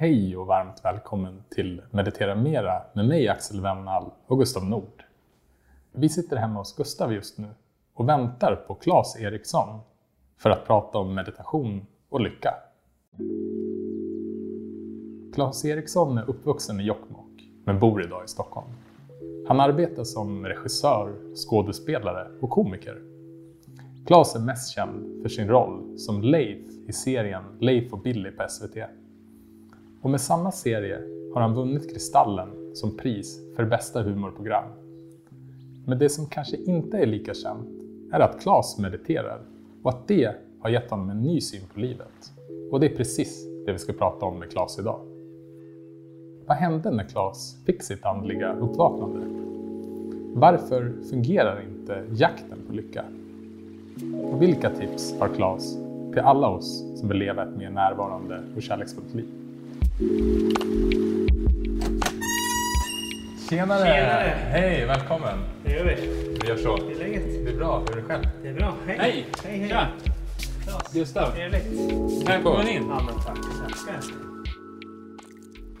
Hej och varmt välkommen till Meditera Mera med mig Axel Wennall och Gustav Nord. Vi sitter hemma hos Gustav just nu och väntar på Claes Eriksson för att prata om meditation och lycka. Claes Eriksson är uppvuxen i Jokkmokk men bor idag i Stockholm. Han arbetar som regissör, skådespelare och komiker. Claes är mest känd för sin roll som Leif i serien Leif och Billy på SVT. Och med samma serie har han vunnit Kristallen som pris för bästa humorprogram. Men det som kanske inte är lika känt är att Claes mediterar och att det har gett honom en ny syn på livet. Och det är precis det vi ska prata om med Claes idag. Vad hände när Claes fick sitt andliga uppvaknande? Varför fungerar inte jakten på lycka? Och vilka tips har Claes till alla oss som vill leva ett mer närvarande och kärleksfullt liv? Tjenare! Tjenare! Hej, välkommen! Det gör vi. Vi gör så. Hur är läget? Det är bra, hur är det själv? Det är bra. Hej! Hej! Hej, hej! Tja! Klas. Gustav. Trevligt. Välkommen in. Ja, men tack. Tackar.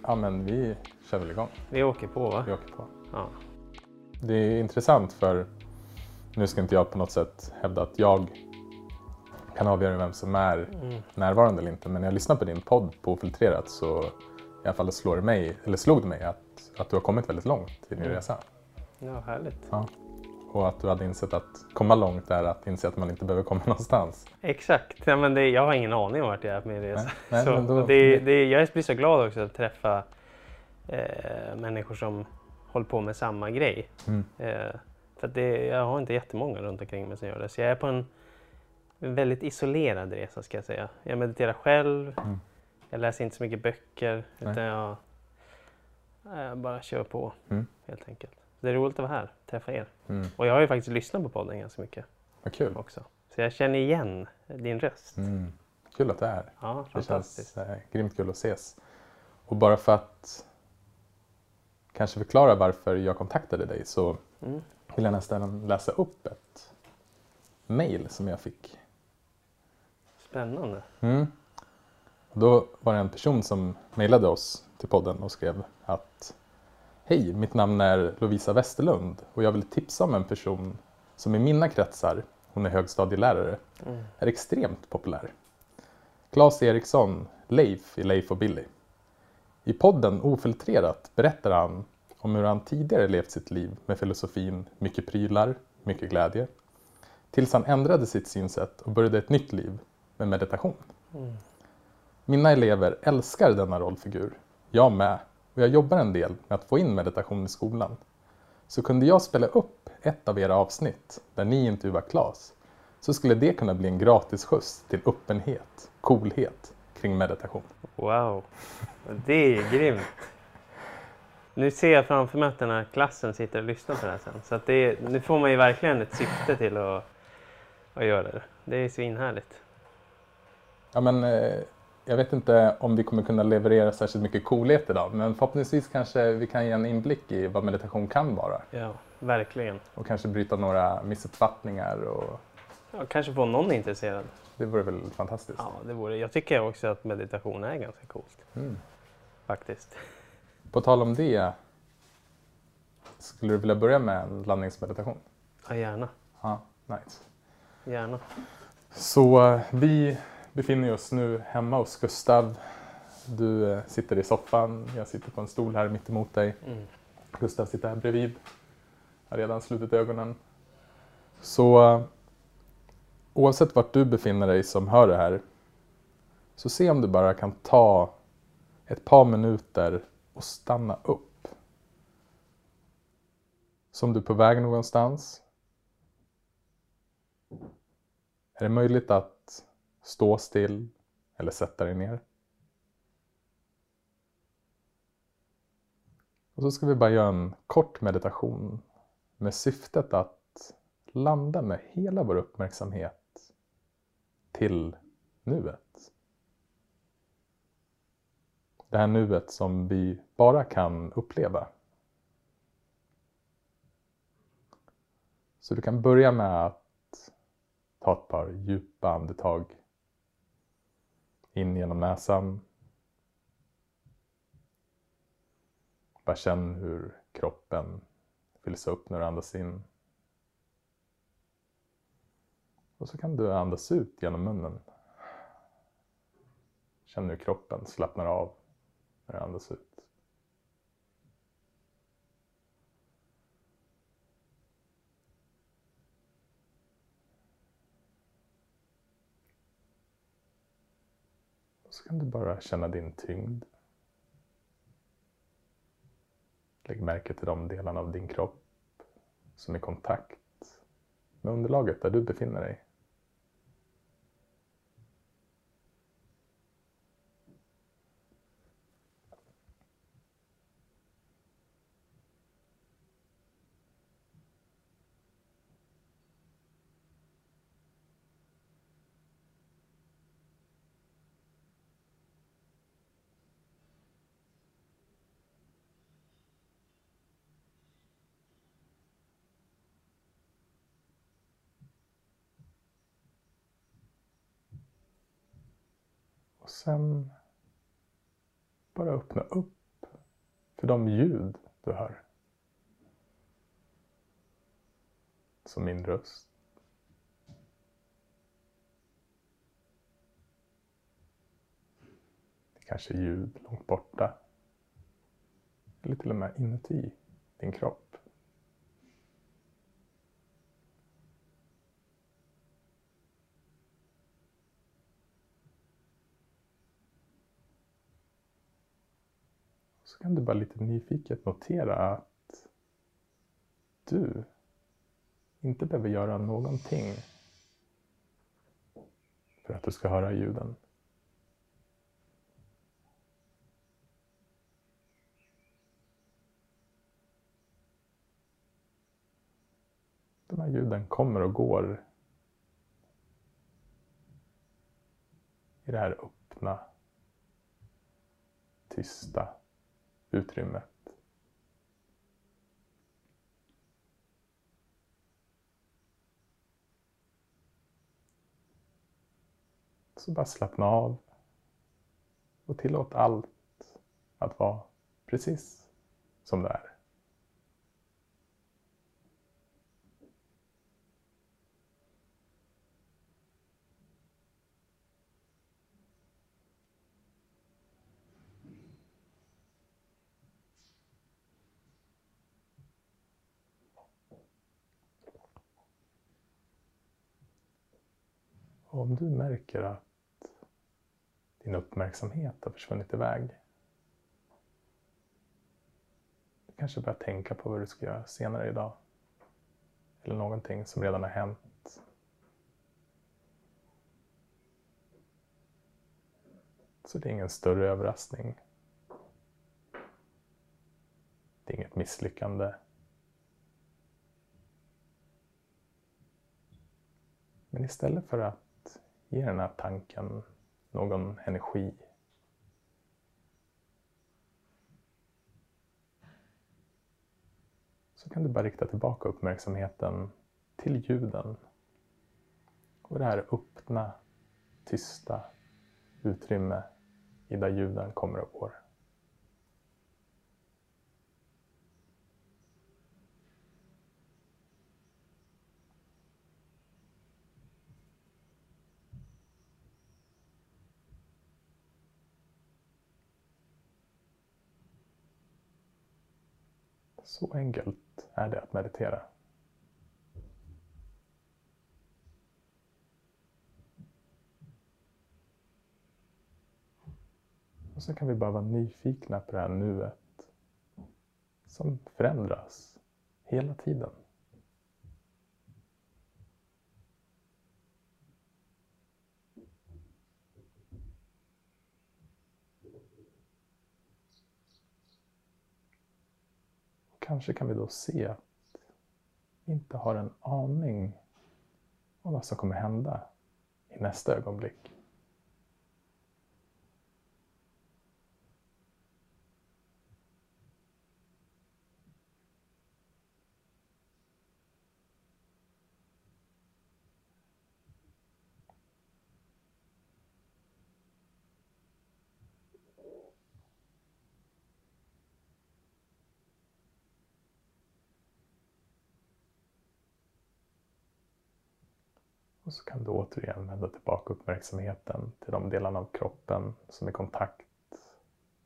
Ja, men vi kör väl igång. Vi åker på, va? Vi åker på. Ja. Det är intressant för nu ska inte jag på något sätt hävda att jag kan avgöra vem som är Mm. närvarande eller inte. Men när jag lyssnar på din podd på Ofiltrerat så i alla fall slår det mig, eller slog det mig att, att du har kommit väldigt långt i din Mm. resa. ja, härligt. Ja. Och att du hade insett att komma långt är att inse att man inte behöver komma någonstans. Exakt. Ja, men det, jag har ingen aning om vart jag är på min resa. Nej, så, då- det, det, jag blir så glad också att träffa eh, människor som håller på med samma grej. Mm. Eh, för det, jag har inte jättemånga runt omkring mig som gör det. Så jag är på en, en väldigt isolerad resa ska jag säga. Jag mediterar själv. Mm. Jag läser inte så mycket böcker. Nej. Utan jag, jag bara kör på Mm. helt enkelt. Det är roligt att vara här, träffa er. Mm. Och jag har ju faktiskt lyssnat på podden ganska mycket Vad kul. också. Så jag känner igen din röst. Mm. Kul att du är här. Ja, Det fantastiskt. känns eh, grymt kul att ses. Och bara för att kanske förklara varför jag kontaktade dig så Mm. vill jag nästan läsa upp ett mail som jag fick. Spännande. Mm. Då var det en person som mejlade oss till podden och skrev att Hej, mitt namn är Lovisa Westerlund och jag vill tipsa om en person som i mina kretsar, hon är högstadielärare, Mm. är extremt populär. Claes Eriksson, Leif i Leif och Billy. I podden Ofiltrerat berättar han om hur han tidigare levt sitt liv med filosofin mycket prylar, mycket glädje. Tills han ändrade sitt synsätt och började ett nytt liv med meditation. Mm. Mina elever älskar denna rollfigur. Jag med. Och jag jobbar en del med att få in meditation i skolan. Så kunde jag spela upp ett av era avsnitt där ni intervjuar Klas så skulle det kunna bli en gratis skjuts till öppenhet, coolhet kring meditation. Wow, det är grymt. Nu ser jag framför mig att den här klassen sitter och lyssnar på det här sen. Så att det nu får man ju verkligen ett syfte till att, att göra det. Det är svinhärligt. Ja, men, eh, jag vet inte om vi kommer kunna leverera särskilt mycket coolhet idag men förhoppningsvis kanske vi kan ge en inblick i vad meditation kan vara Ja, verkligen. och kanske bryta några missuppfattningar och Ja, kanske få någon intresserad. det vore väl fantastiskt. Ja, det vore. Jag tycker också att meditation är ganska coolt. Mm. Faktiskt. På tal om det, skulle du vilja börja med en landningsmeditation? Ja, gärna. Ja, nice. Gärna. Så eh, vi befinner oss nu hemma hos Gustav. Du eh, sitter i soffan, jag sitter på en stol här mitt emot dig. Mm. Gustav sitter här bredvid. Har redan slutit ögonen. Så eh, oavsett vart du befinner dig som hör det här så se om du bara kan ta ett par minuter och stanna upp. Som du är på väg någonstans. Är det möjligt att stå still eller sätta dig ner? Och så ska vi bara göra en kort meditation med syftet att landa med hela vår uppmärksamhet till nuet. Det här nuet som vi bara kan uppleva. Så du kan börja med att ta ett par djupa andetag in genom näsan. Bara känn hur kroppen fylls upp när du andas in. Och så kan du andas ut genom munnen. Känn hur kroppen slappnar av när du andas ut. Så kan du bara känna din tyngd. Lägg märke till de delarna av din kropp som är i kontakt med underlaget där du befinner dig. Och sen bara öppna upp för de ljud du hör. Som min röst. Det kanske är ljud långt borta. Eller till och med inuti din kropp. Så kan du bara lite nyfiket notera att du inte behöver göra någonting för att du ska höra ljuden. De här ljuden kommer och går i det här öppna, tysta utrymmet. Så bara slappna av och tillåt allt att vara precis som det är. Och om du märker att din uppmärksamhet har försvunnit iväg. Du kanske börjar tänka på vad du ska göra senare idag. Eller någonting som redan har hänt. Så det är ingen större överraskning. Det är inget misslyckande. Men istället för att Ge den här tanken någon energi. Så kan du bara rikta tillbaka uppmärksamheten till ljuden. Och det här öppna, tysta utrymme i där ljuden kommer och går. Så enkelt är det att meditera. Och så kan vi bara vara nyfikna på det här nuet som förändras hela tiden. Kanske kan vi då se att vi inte har en aning om vad som kommer hända i nästa ögonblick. Så kan du återigen vända tillbaka uppmärksamheten till de delarna av kroppen som är i kontakt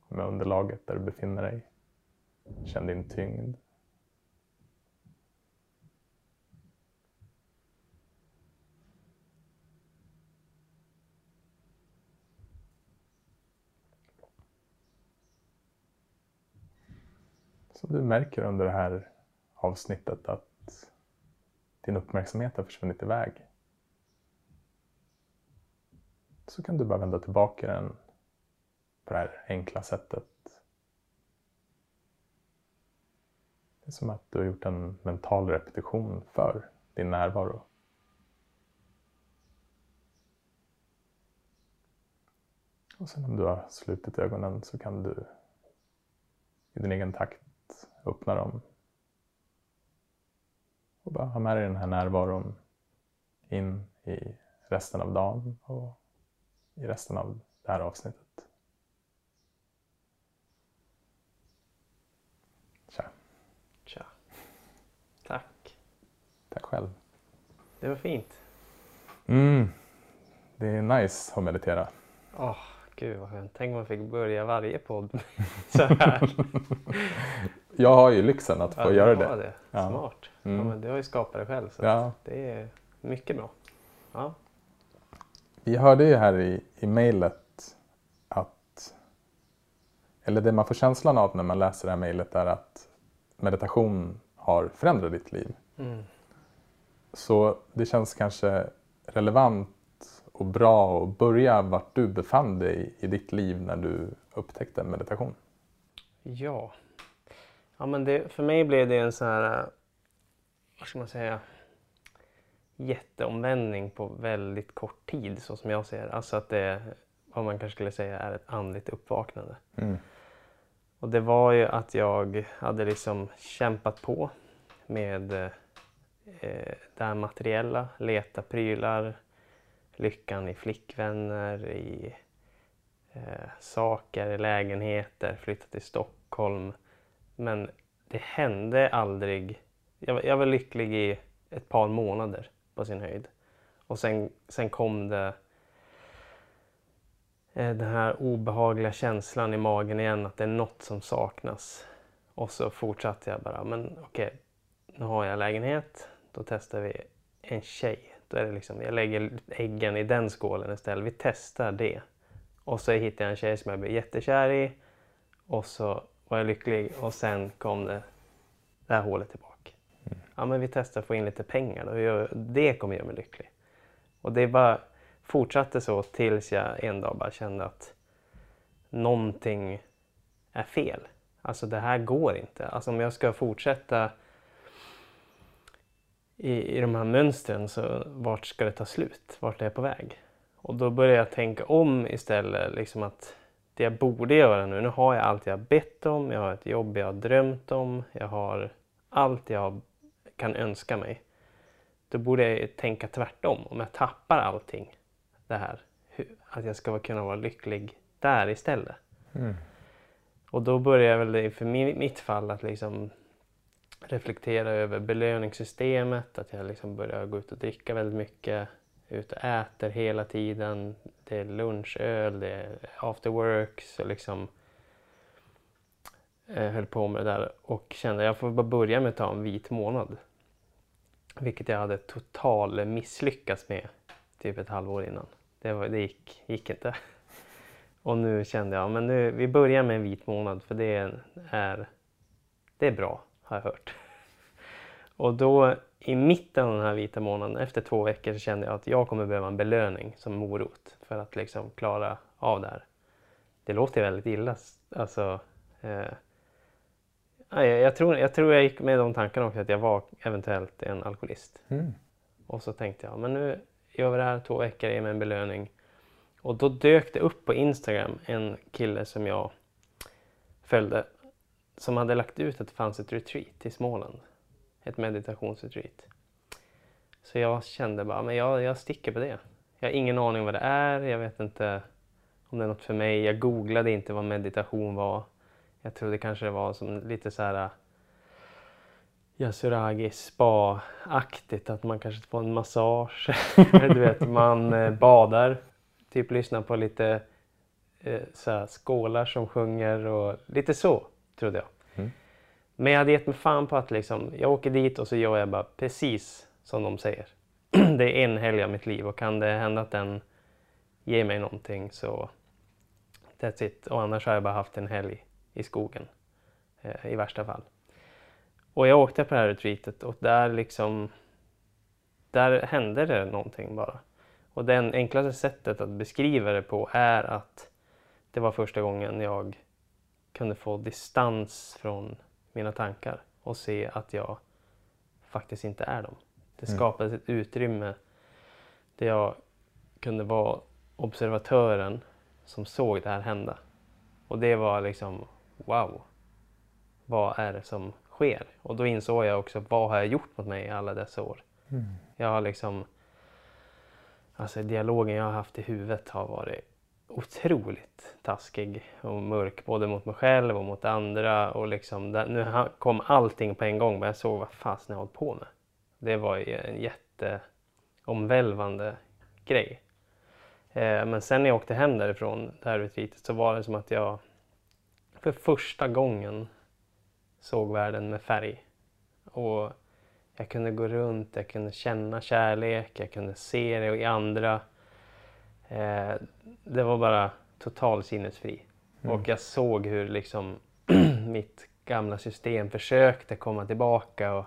med underlaget där du befinner dig. Känn din tyngd. Så du märker under det här avsnittet att din uppmärksamhet har försvunnit iväg. Så kan du bara vända tillbaka den på det här enkla sättet. Det är som att du har gjort en mental repetition för din närvaro. Och sen om du har slutit ögonen så kan du i din egen takt öppna dem. Och bara ha med dig den här närvaron in i resten av dagen och i resten av det här avsnittet. Tja. Tja. Tack. Tack själv. Det var fint. Mm. Det är nice att meditera. Åh, gud vad skönt. Tänk om man fick börja varje podd så här. Jag har ju lyxen att få Ja, göra det. det. Ja. Smart. Mm. Ja, men du har ju skapat det själv så Ja. det är mycket bra. Ja. Vi hörde ju här i, i mejlet att, eller det man får känslan av när man läser det här mejlet är att meditation har förändrat ditt liv. Mm. Så det känns kanske relevant och bra att börja vart du befann dig i ditt liv när du upptäckte meditation. Ja. Ja men det, för mig blev det en sån här, eh, vad ska man säga, jätteomvändning på väldigt kort tid så som jag ser. Alltså att det, vad man kanske skulle säga är ett andligt uppvaknande. Mm. Och det var ju att jag hade liksom kämpat på med eh, det här materiella, leta prylar, lyckan i flickvänner, i eh, saker, lägenheter, flytta till Stockholm. Men det hände aldrig. Jag, jag var lycklig i ett par månader på sin höjd. Och sen, sen kom det eh, den här obehagliga känslan i magen igen att det är något som saknas. Och så fortsatte jag bara, men okej, nu har jag lägenhet, då testar vi en tjej. Då är det liksom, jag lägger äggen i den skålen istället, vi testar det. Och så hittade jag en tjej som jag blev jättekär i och så var jag lycklig och sen kom det, det här hålet tillbaka. Ja men vi testar att få in lite pengar då, det kommer göra mig lycklig. Och det bara fortsatte så tills jag en dag bara kände att någonting är fel. Alltså det här går inte. Alltså om jag ska fortsätta i, i de här mönstren så vart ska det ta slut? Vart är jag på väg? Och då började jag tänka om istället. Liksom att det jag borde göra nu, nu har jag allt jag har bett om, jag har ett jobb jag har drömt om, jag har allt jag kan önska mig. Då borde jag tänka tvärtom. Om jag tappar allting det här, att jag ska kunna vara lycklig där istället. Mm. Och då börjar jag väl för mi- mitt fall att liksom reflektera över belöningssystemet, att jag liksom börjar gå ut och dricka väldigt mycket, ut och äter hela tiden. Det är lunchöl, det är after work, så liksom eh, höll på med det där och kände att jag får bara börja med att ta en vit månad. Vilket jag hade total misslyckats med typ ett halvår innan. Det, var, det gick, gick inte. Och nu kände jag, men nu, vi börjar med en vit månad för det är, det är bra, har jag hört. Och då i mitten av den här vita månaden, efter två veckor, så kände jag att jag kommer behöva en belöning som morot för att liksom klara av det här. Det låter väldigt illa. Alltså, eh, ja, jag, jag, tror, jag tror jag gick med de tankarna också att jag var eventuellt en alkoholist. Mm. Och så tänkte jag, men nu gör vi det här två veckor, ger mig en belöning. Och då dök det upp på Instagram en kille som jag följde som hade lagt ut att det fanns ett retreat i Småland. Ett meditationsretreat. Så jag kände bara, men jag, jag sticker på det. Jag har ingen aning vad det är, jag vet inte om det är något för mig. Jag googlade inte vad meditation var. Jag trodde kanske det var som lite så här Yasuragi spa-aktigt. Att man kanske får en massage. du vet, man eh, badar. Typ lyssnar på lite eh, så här, skålar som sjunger och lite så, trodde jag. Mm. Men jag hade gett mig fan på att liksom, jag åker dit och så gör jag bara precis som de säger. det är en helg av mitt liv och kan det hända att den ger mig någonting så that's it. Och annars har jag bara haft en helg i skogen eh, i värsta fall. Och jag åkte på det här retreatet och där liksom där hände det någonting bara. Och det enklaste sättet att beskriva det på är att det var första gången jag kunde få distans från mina tankar och se att jag faktiskt inte är dem. Det Mm. skapades ett utrymme där jag kunde vara observatören som såg det här hända. Och det var liksom wow. Vad är det som sker? Och då insåg jag också vad har jag gjort mot mig i alla dessa år? Mm. Jag har liksom Alltså dialogen jag har haft i huvudet har varit otroligt taskig och mörk både mot mig själv och mot andra och liksom där, nu kom allting på en gång men jag såg vad fasen jag hållit på med. Det var ju en jätteomvälvande grej. Eh, men sen när jag åkte hem därifrån, det här retreatet, så var det som att jag för första gången såg världen med färg. Och jag kunde gå runt, jag kunde känna kärlek, jag kunde se det i andra. Eh, det var bara total sinnesfri. Mm. Och jag såg hur liksom mitt gamla system försökte komma tillbaka och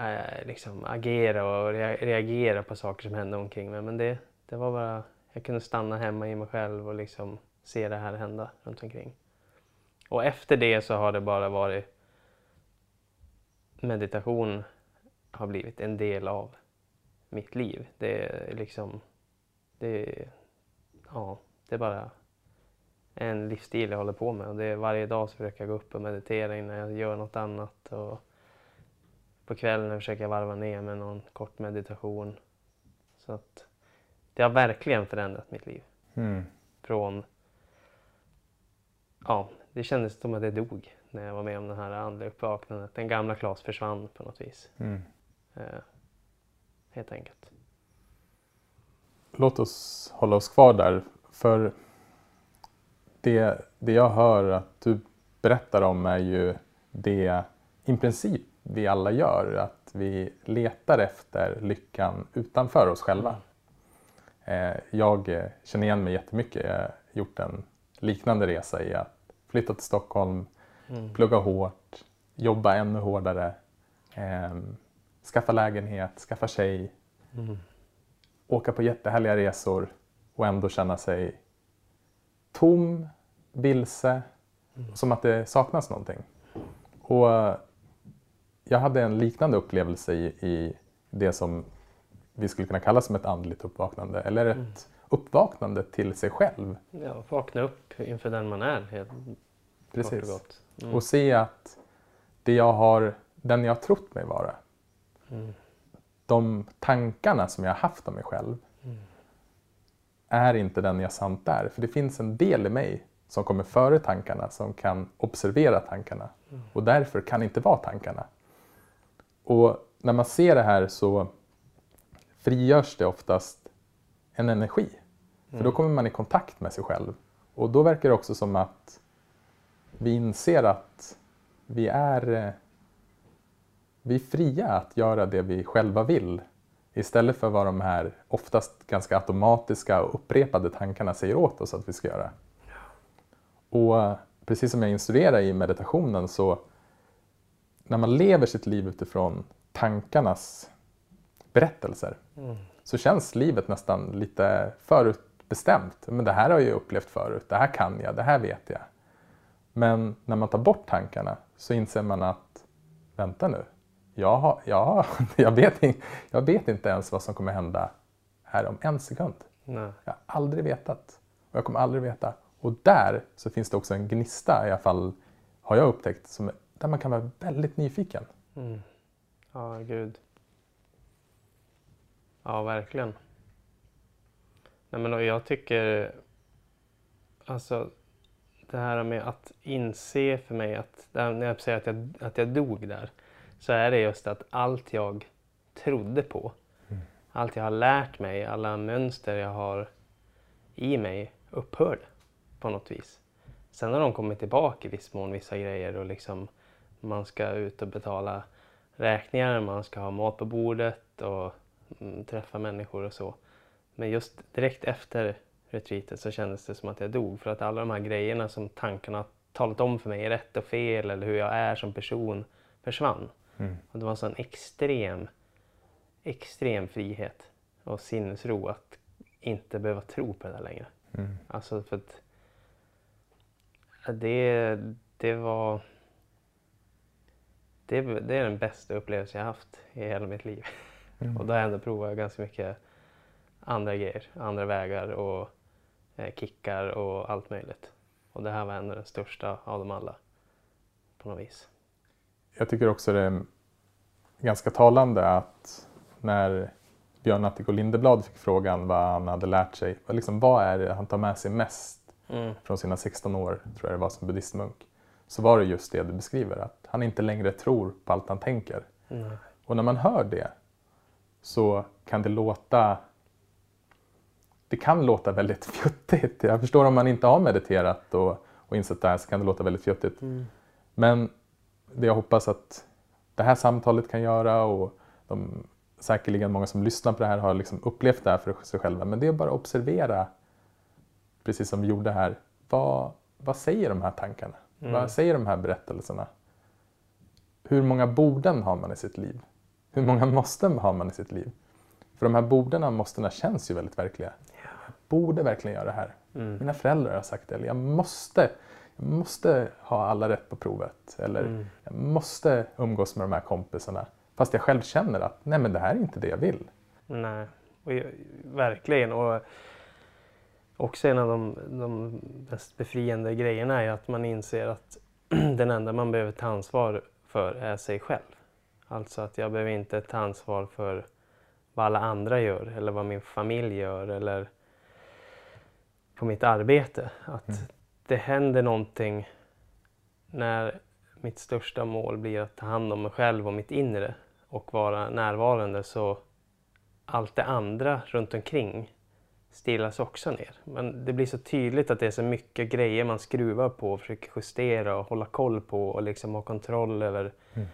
eh, liksom agera och rea- reagera på saker som hände omkring mig. Men det, det var bara, jag kunde stanna hemma i mig själv och liksom se det här hända runt omkring. Och efter det så har det bara varit meditation har blivit en del av mitt liv. Det är liksom, det är, ja, det är bara en livsstil jag håller på med och det är varje dag så försöker jag gå upp och meditera innan jag gör något annat och på kvällen försöker jag varva ner med någon kort meditation. Så att det har verkligen förändrat mitt liv. Mm. Från, ja, det kändes som att det dog när jag var med om den här andliga uppvaknandet. Den gamla Klas försvann på något vis. Mm. Eh, helt enkelt. Låt oss hålla oss kvar där. För det, det jag hör att du berättar om är ju det i princip vi alla gör. Att vi letar efter lyckan utanför oss själva. Eh, Jag känner igen mig jättemycket. Jag har gjort en liknande resa i att flytta till Stockholm, Mm. plugga hårt, jobba ännu hårdare, eh, skaffa lägenhet, skaffa tjej, Mm. åka på jättehärliga resor och ändå känna sig tom, vilse, som att det saknas någonting. Och jag hade en liknande upplevelse i, i det som vi skulle kunna kalla som ett andligt uppvaknande, eller ett uppvaknande till sig själv. Ja, vakna upp inför den man är helt kort och Precis. gott. Mm. Och se att det jag har, den jag har trott mig vara, Mm. de tankarna som jag har haft om mig själv Mm. är inte den jag sant är. För det finns en del i mig som kommer före tankarna, som kan observera tankarna. Och därför kan inte vara tankarna. Och när man ser det här så frigörs det oftast en energi. För då kommer man i kontakt med sig själv. Och då verkar det också som att vi inser att vi är, eh, vi är fria att göra det vi själva vill. Istället för vad de här oftast ganska automatiska och upprepade tankarna säger åt oss att vi ska göra. Och eh, precis som jag instruerar i meditationen så när man lever sitt liv utifrån tankarnas berättelser Mm. så känns livet nästan lite förutbestämt. Men det här har jag upplevt förut, det här kan jag, det här vet jag. Men när man tar bort tankarna så inser man att, vänta nu, jag, har, jag, jag, vet, in- jag vet inte ens vad som kommer hända här om en sekund. Nej. Jag har aldrig vetat. Och jag kommer aldrig veta. Och där så finns det också en gnista, i alla fall har jag upptäckt, som, där man kan vara väldigt nyfiken. Mm. Ja, gud. Ja, verkligen. Nej, men jag tycker... Alltså, det här med att inse för mig att... När jag säger att jag, att jag dog där. så är det just att allt jag trodde på, Mm. allt jag har lärt mig, alla mönster jag har i mig upphörde på något vis. Sen har de kommit tillbaka i viss mån, vissa grejer och liksom man ska ut och betala räkningar, man ska ha mat på bordet och mm, träffa människor och så. Men just direkt efter retreatet så kändes det som att jag dog för att alla de här grejerna som tankarna talat om för mig, rätt och fel eller hur jag är som person, försvann. Mm. Och det var en sån extrem, extrem frihet och sinnesro att inte behöva tro på det där längre. Mm. Alltså för att det, det var... Det, det är den bästa upplevelse jag haft i hela mitt liv. Mm. Och då har jag ändå provat ganska mycket andra grejer, andra vägar och eh, kickar och allt möjligt. Och det här var ändå den största av dem alla. På något vis. Jag tycker också det är ganska talande att när Björn Attiko Lindeblad fick frågan vad han hade lärt sig, vad liksom, vad är det han tar med sig mest Mm. från sina 16 år, tror jag det var som buddhistmunk, så var det just det du beskriver, att han inte längre tror på allt han tänker. Nej. Och när man hör det så kan det låta det kan låta väldigt fjuttigt. Jag förstår om man inte har mediterat och, och insett det här så kan det låta väldigt fjuttigt. Mm. Men det jag hoppas att det här samtalet kan göra och de, säkerligen många som lyssnar på det här har liksom upplevt det här för sig själva. Men det är bara att observera, precis som vi gjorde här, vad, vad säger de här tankarna? Mm. Vad säger de här berättelserna? Hur många borden har man i sitt liv? Hur många måsten har man i sitt liv? För de här borden och måstena känns ju väldigt verkliga. Borde verkligen göra det här. Mm. Mina föräldrar har sagt det. Eller jag måste, jag måste ha alla rätt på provet. Eller Mm. jag måste umgås med de här kompisarna. Fast jag själv känner att nej men det här är inte det jag vill. Nej, och jag, verkligen. Och också en av de, de mest befriande grejerna är att man inser att den enda man behöver ta ansvar för är sig själv. Alltså att jag behöver inte ta ansvar för vad alla andra gör eller vad min familj gör eller på mitt arbete. Att Mm. det händer någonting när mitt största mål blir att ta hand om mig själv och mitt inre och vara närvarande så allt det andra runt omkring stillas också ner. Men det blir så tydligt att det är så mycket grejer man skruvar på och försöker justera och hålla koll på och liksom ha kontroll över Mm.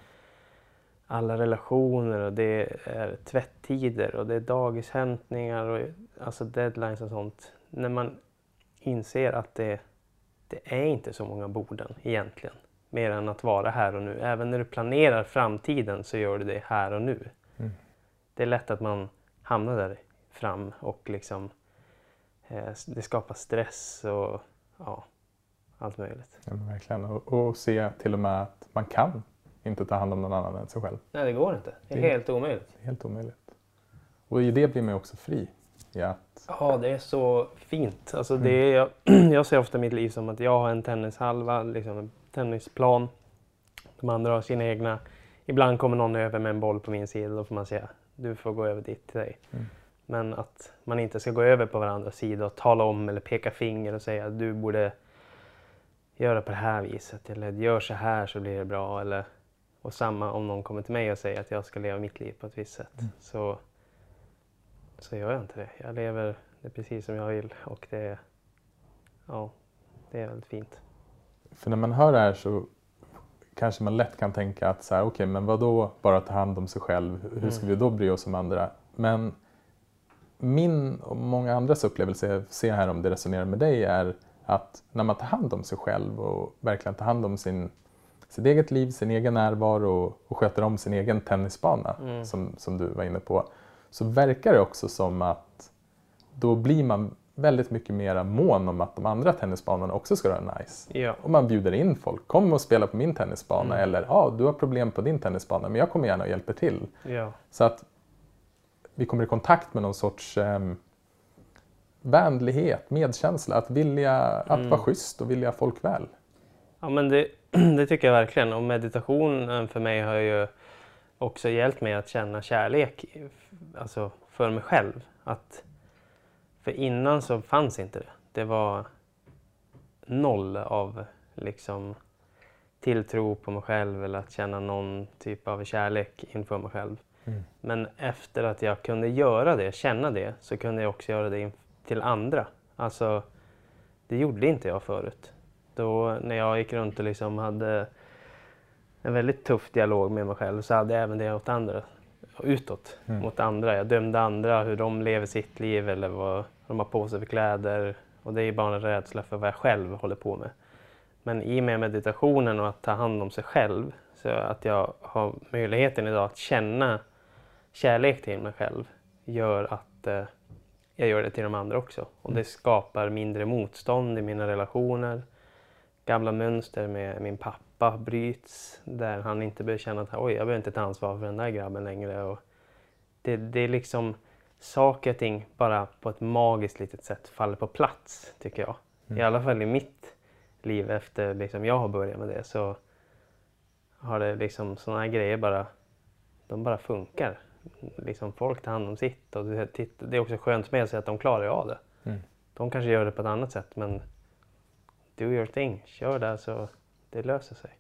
alla relationer och det är tvättider och det är dagishämtningar och alltså deadlines och sånt. När man inser att det, det är inte så många borden egentligen. Mer än att vara här och nu. Även när du planerar framtiden så gör du det här och nu. Mm. Det är lätt att man hamnar där fram och liksom eh, det skapar stress och ja, allt möjligt. Ja, verkligen. Och, och se till och med att man kan inte ta hand om någon annan än sig själv. Nej, det går inte. Det är Det- helt omöjligt. Är helt omöjligt. Och i det blir man också fri. Att, Ja, det är så fint. Alltså Mm. det är, jag, jag ser ofta mitt liv som att jag har en tennishalva, liksom en tennisplan. De andra har sina egna. Ibland kommer någon över med en boll på min sida, då får man säga du får gå över dit till dig. Mm. Men att man inte ska gå över på varandras sida och tala om eller peka finger och säga att du borde göra på det här viset eller gör så här så blir det bra. Eller, och samma om någon kommer till mig och säger att jag ska leva mitt liv på ett visst sätt. Mm. Så, så gör jag inte det. Jag lever det precis som jag vill och det, är- ja, det är väldigt fint. för när man hör det här så kanske man lätt kan tänka att så här, okej, men vad då bara ta hand om sig själv? Hur ska Mm. vi då bry oss om andra? Men min och många andras upplevelse, jag ser här om det resonerar med dig, är att när man tar hand om sig själv och verkligen tar hand om sin, sitt eget liv, sin egen närvaro och, och sköter om sin egen tennisbana, Mm. som, som du var inne på, så verkar det också som att då blir man väldigt mycket mer mån om att de andra tennisbanorna också ska vara nice. Ja, Och man bjuder in folk. Kom och spela på min tennisbana. Mm. Eller ja, du har problem på din tennisbana, men jag kommer gärna och hjälper till. ja, Så att vi kommer i kontakt med någon sorts um, vänlighet, medkänsla. Att vilja att Mm. vara schysst och vilja folk väl. ja men det, det tycker jag verkligen. Och meditationen för mig har ju också hjälpt mig att känna kärlek alltså för mig själv. Att, för innan så fanns inte det. Det var noll av liksom tilltro på mig själv eller att känna någon typ av kärlek inför mig själv. Mm. Men efter att jag kunde göra det, känna det, så kunde jag också göra det till andra. Alltså, det gjorde inte jag förut. Då när jag gick runt och liksom hade en väldigt tuff dialog med mig själv så hade jag även det åt andra, utåt Mm. mot andra. Jag dömde andra hur de lever sitt liv eller vad de har på sig för kläder. Och det är bara en rädsla för vad jag själv håller på med. Men i och med meditationen och att ta hand om sig själv så att jag har möjligheten idag att känna kärlek till mig själv gör att eh, jag gör det till de andra också. Och det skapar mindre motstånd i mina relationer. Gamla mönster med min pappa bryts där han inte behöver känna att oj, jag behöver inte ta ansvar för den där grabben längre. Och det, det är liksom saker och ting bara på ett magiskt litet sätt faller på plats tycker jag. I alla fall i mitt liv efter liksom jag har börjat med det så har det liksom sådana här grejer bara, de bara funkar. Liksom folk tar hand om sitt och det är också skönt med sig att de klarar av det. Mm. De kanske gör det på ett annat sätt men do your thing, kör där så det löser sig.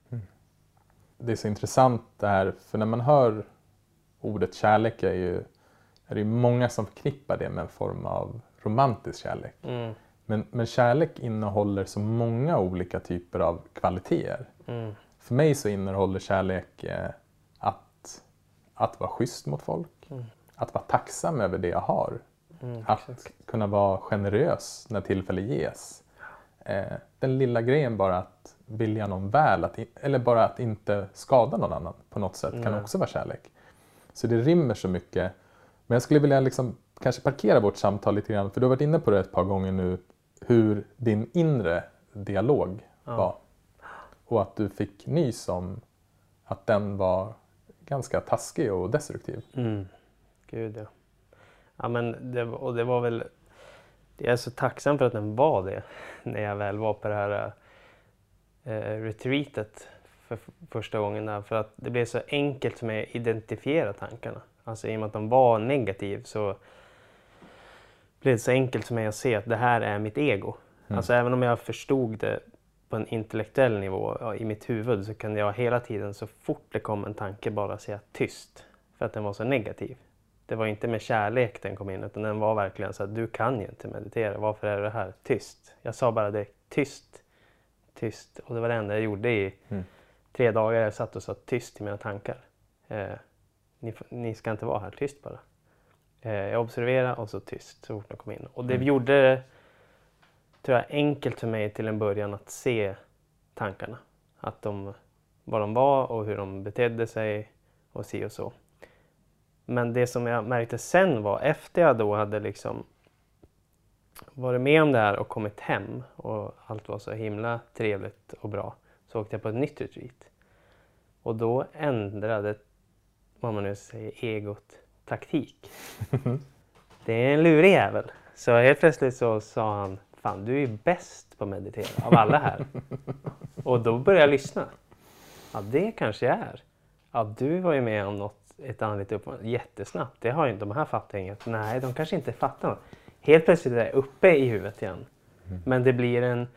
Det är så intressant det här, för när man hör ordet kärlek är, ju, är det ju många som förknippar det med en form av romantisk kärlek. Mm, Men, men kärlek innehåller så många olika typer av kvaliteter. mm, För mig så innehåller kärlek eh, att, att vara schysst mot folk, Mm. att vara tacksam över det jag har, mm, att exakt. kunna vara generös när tillfälle ges. Eh, den lilla grejen bara att vilja någon väl, att, eller bara att inte skada någon annan på något sätt kan Nej. också vara kärlek. Så det rymmer så mycket. Men jag skulle vilja liksom kanske parkera vårt samtal lite grann, för du har varit inne på det ett par gånger nu, hur din inre dialog Ja. var. Och att du fick nys om att den var ganska taskig och destruktiv. Mm. Gud ja. Ja men det, och det var väl, jag är så tacksam för att den var det när jag väl var på det här retreatet för första gången där. För att det blev så enkelt för mig att identifiera tankarna. Alltså i och med att de var negativ så blev det så enkelt för mig att se att det här är mitt ego. Mm. Alltså även om jag förstod det på en intellektuell nivå ja, i mitt huvud så kunde jag hela tiden så fort det kom en tanke bara säga tyst. För att den var så negativ. Det var inte med kärlek den kom in utan den var verkligen så att du kan ju inte meditera. Varför är det här? Tyst. Jag sa bara det. Tyst. Tyst. Och det var det enda jag gjorde i Mm. tre dagar. Jag satt och sa tyst i mina tankar. Eh, ni, ni ska inte vara här. Tyst bara. Eh, jag observerade och så tyst så fort de kom in. Och det Mm. gjorde det, tror jag, enkelt för mig till en början att se tankarna. Att de, vad de var och hur de betedde sig och si och så. Men det som jag märkte sen var efter jag då hade liksom varit med om det här och kommit hem och allt var så himla trevligt och bra så åkte jag på ett nytt retreat. Och då ändrade, vad man nu säger, egot taktik. Det är en lurig jävel. Så helt plötsligt så sa han, fan du är ju bäst på att meditera av alla här. och då började jag lyssna. Ja, det kanske jag är. Ja, du var ju med om något, ett andligt uppmål jättesnabbt. Det har ju inte de här fattat inget. Nej, de kanske inte fattar något. Helt plötsligt är jag uppe i huvudet igen. Men det blir en...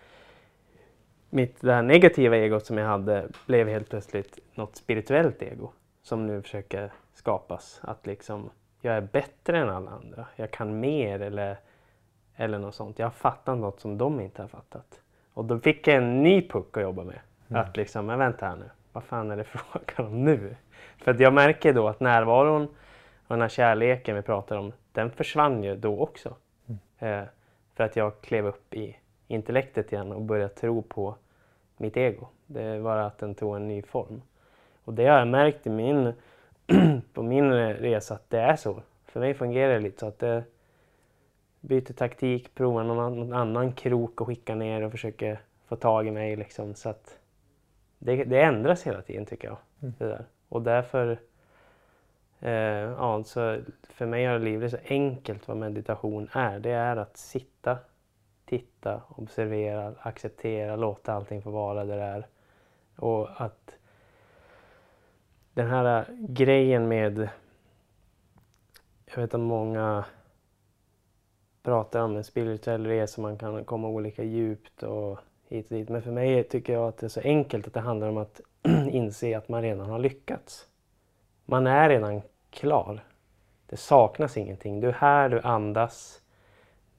Mitt det här negativa egot som jag hade blev helt plötsligt något spirituellt ego. Som nu försöker skapas. Att liksom, jag är bättre än alla andra. Jag kan mer eller, eller något sånt. Jag har fattat något som de inte har fattat. Och då fick jag en ny puck att jobba med. Att liksom, men vänta här nu. Vad fan är det frågan om nu? För jag märker då att närvaron och den här kärleken vi pratar om, den försvann ju då också. Eh, för att jag klev upp i intellektet igen och började tro på mitt ego. Det var att den tog en ny form. Och det har jag märkt i min, på min resa att det är så. För mig fungerar det lite så att det byter taktik, provar någon, annan- krok och skickar ner och försöker få tag i mig. Liksom, så att det, det ändras hela tiden tycker jag. Det där. Och därför, eh, ja, så för mig har livet så enkelt vad meditation är. Det är att sitta, titta, observera, acceptera, låta allting få vara där det är. Och att den här grejen med, jag vet att många pratar om en spirituell resa, man kan komma olika djupt och hit och dit. Men för mig tycker jag att det är så enkelt att det handlar om att inse att man redan har lyckats. Man är redan klar. Det saknas ingenting. Du är här, du andas.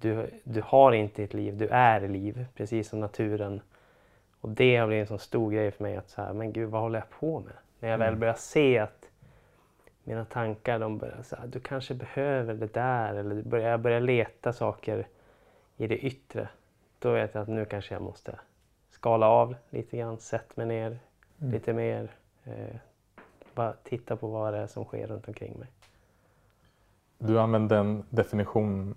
Du, du har inte ett liv, du är liv, precis som naturen. Och det har blivit en sån stor grej för mig att så här, men gud vad håller jag på med? När jag väl Mm. börjar se att mina tankar, de börjar så här, du kanske behöver det där eller börjar, jag börjar leta saker i det yttre. Då vet jag att nu kanske jag måste skala av lite grann, sätta mig ner Mm. lite mer. Eh, bara titta på vad det är som sker runt omkring mig. Du använde en definition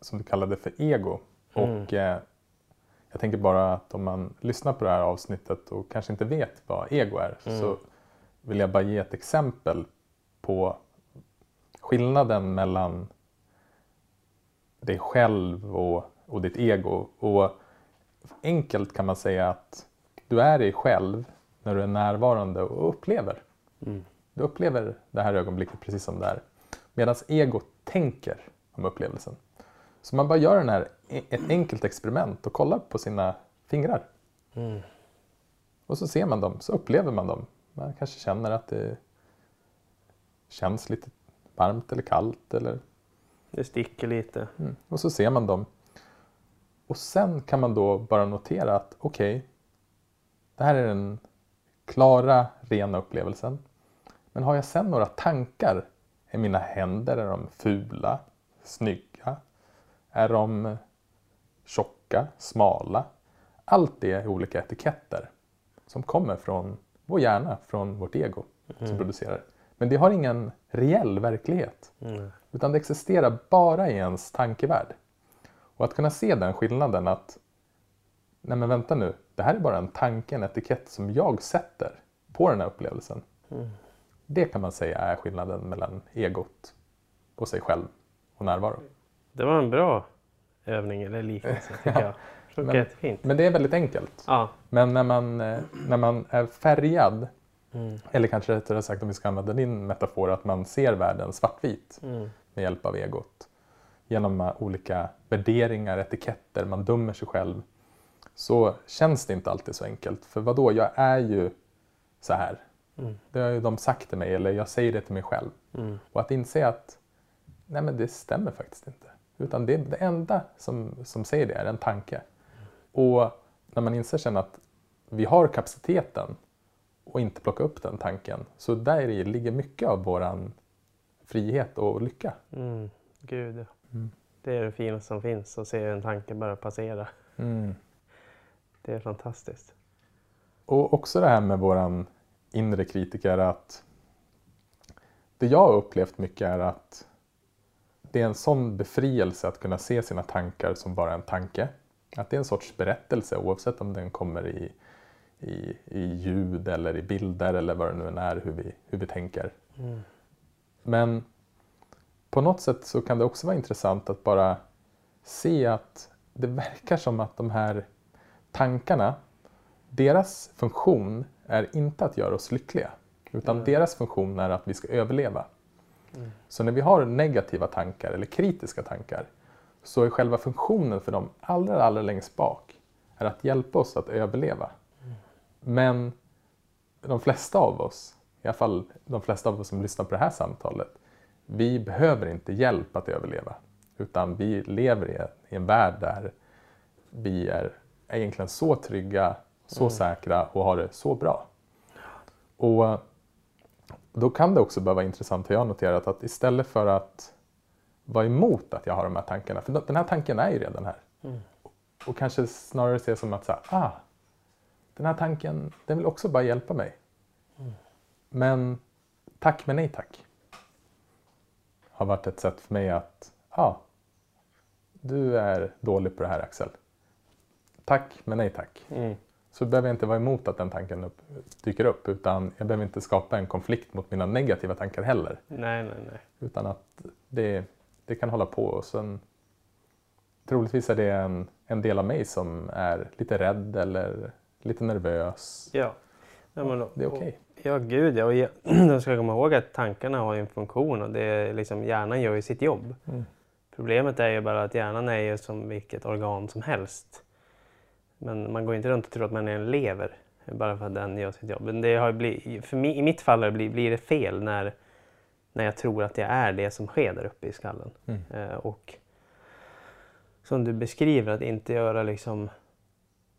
som du kallade för ego. Mm. Och eh, jag tänker bara att om man lyssnar på det här avsnittet och kanske inte vet vad ego är Mm. så vill jag bara ge ett exempel på skillnaden mellan dig själv och, och ditt ego. Och enkelt kan man säga att du är dig själv när du är närvarande och upplever. Mm. Du upplever det här ögonblicket precis som det är. Medan ego tänker om upplevelsen. Så man bara gör den här, ett enkelt experiment och kollar på sina fingrar. Mm. Och så ser man dem, så upplever man dem. Man kanske känner att det känns lite varmt eller kallt. Eller, Det sticker lite. mm. Och så ser man dem. Och sen kan man då bara notera att okej, det här är den klara, rena upplevelsen. Men har jag sen några tankar? Är mina händer, är de fula, snygga? Är de tjocka, smala? Allt det är olika etiketter som kommer från vår hjärna, från vårt ego som producerar. Men det har ingen reell verklighet. Mm. Utan det existerar bara i ens tankevärld. Och att kunna se den skillnaden att Nej men vänta nu, det här är bara en tanke, en etikett som jag sätter på den här upplevelsen. Mm. Det kan man säga är skillnaden mellan egot och sig själv och närvaro. Det var en bra övning eller liknelse tycker jag. Men-. Men det är väldigt enkelt. Ja. Men när man, eh, när man är färgad, Mm. eller kanske rättare sagt om vi ska använda din metafor, att man ser världen svartvit Mm. med hjälp av egot. Genom eh, olika värderingar, etiketter, man dömer sig själv. Så känns det inte alltid så enkelt. För vad då? jag är ju så här. Mm. Det har ju de sagt till mig, eller jag säger det till mig själv. Mm. Och att inse att nej men det stämmer faktiskt inte. Utan det, det enda som, som säger det är en tanke. Och när man inser sen att vi har kapaciteten och inte plocka upp den tanken. Så där i ligger mycket av våran frihet och lycka. Mm. Gud. Mm. det är det finaste som finns att se en tanke bara passera. Mm. Det är fantastiskt. Och också det här med våran inre kritiker att det jag har upplevt mycket är att det är en sån befrielse att kunna se sina tankar som bara en tanke. Att det är en sorts berättelse oavsett om den kommer i, i, i ljud eller i bilder eller vad det nu än är hur vi, hur vi tänker. Mm. Men på något sätt så kan det också vara intressant att bara se att det verkar som att de här tankarna, deras funktion är inte att göra oss lyckliga. Utan Mm. deras funktion är att vi ska överleva. Mm. Så när vi har negativa tankar eller kritiska tankar så är själva funktionen för dem allra, allra längst bak är att hjälpa oss att överleva. Men de flesta av oss, i alla fall de flesta av oss som lyssnar på det här samtalet, vi behöver inte hjälp att överleva. Utan vi lever i, i en värld där vi är egentligen så trygga, så Mm. säkra och har det så bra. Och då kan det också vara intressant, har jag noterat, att istället för att vara emot att jag har de här tankarna, för den här tanken är ju redan här. Mm. Och kanske snarare se som att så här, ah, den här tanken, den vill också bara hjälpa mig. Mm. Men tack men nej tack. Har varit ett sätt för mig att, ja, ah, du är dålig på det här Axel. Tack men nej tack. Mm. Så behöver jag inte vara emot att den tanken upp, dyker upp utan jag behöver inte skapa en konflikt mot mina negativa tankar heller. Nej, nej, nej. Utan att det, det kan hålla på och sen troligtvis är det en, en del av mig som är lite rädd eller lite nervös. Ja. ja men, Det är okej. Ja, gud ja. Och jag, jag ska komma ihåg att tankarna har en funktion och det är liksom, hjärnan gör ju sitt jobb. Mm. Problemet är ju bara att hjärnan är ju som vilket organ som helst. Men man går inte runt och tror att man är en lever bara för att den gör sitt jobb. Men det har blivit, för mig, I mitt fall blir, blir det fel när, när jag tror att jag är det som sker där uppe i skallen. Mm. Eh, och som du beskriver, att inte göra liksom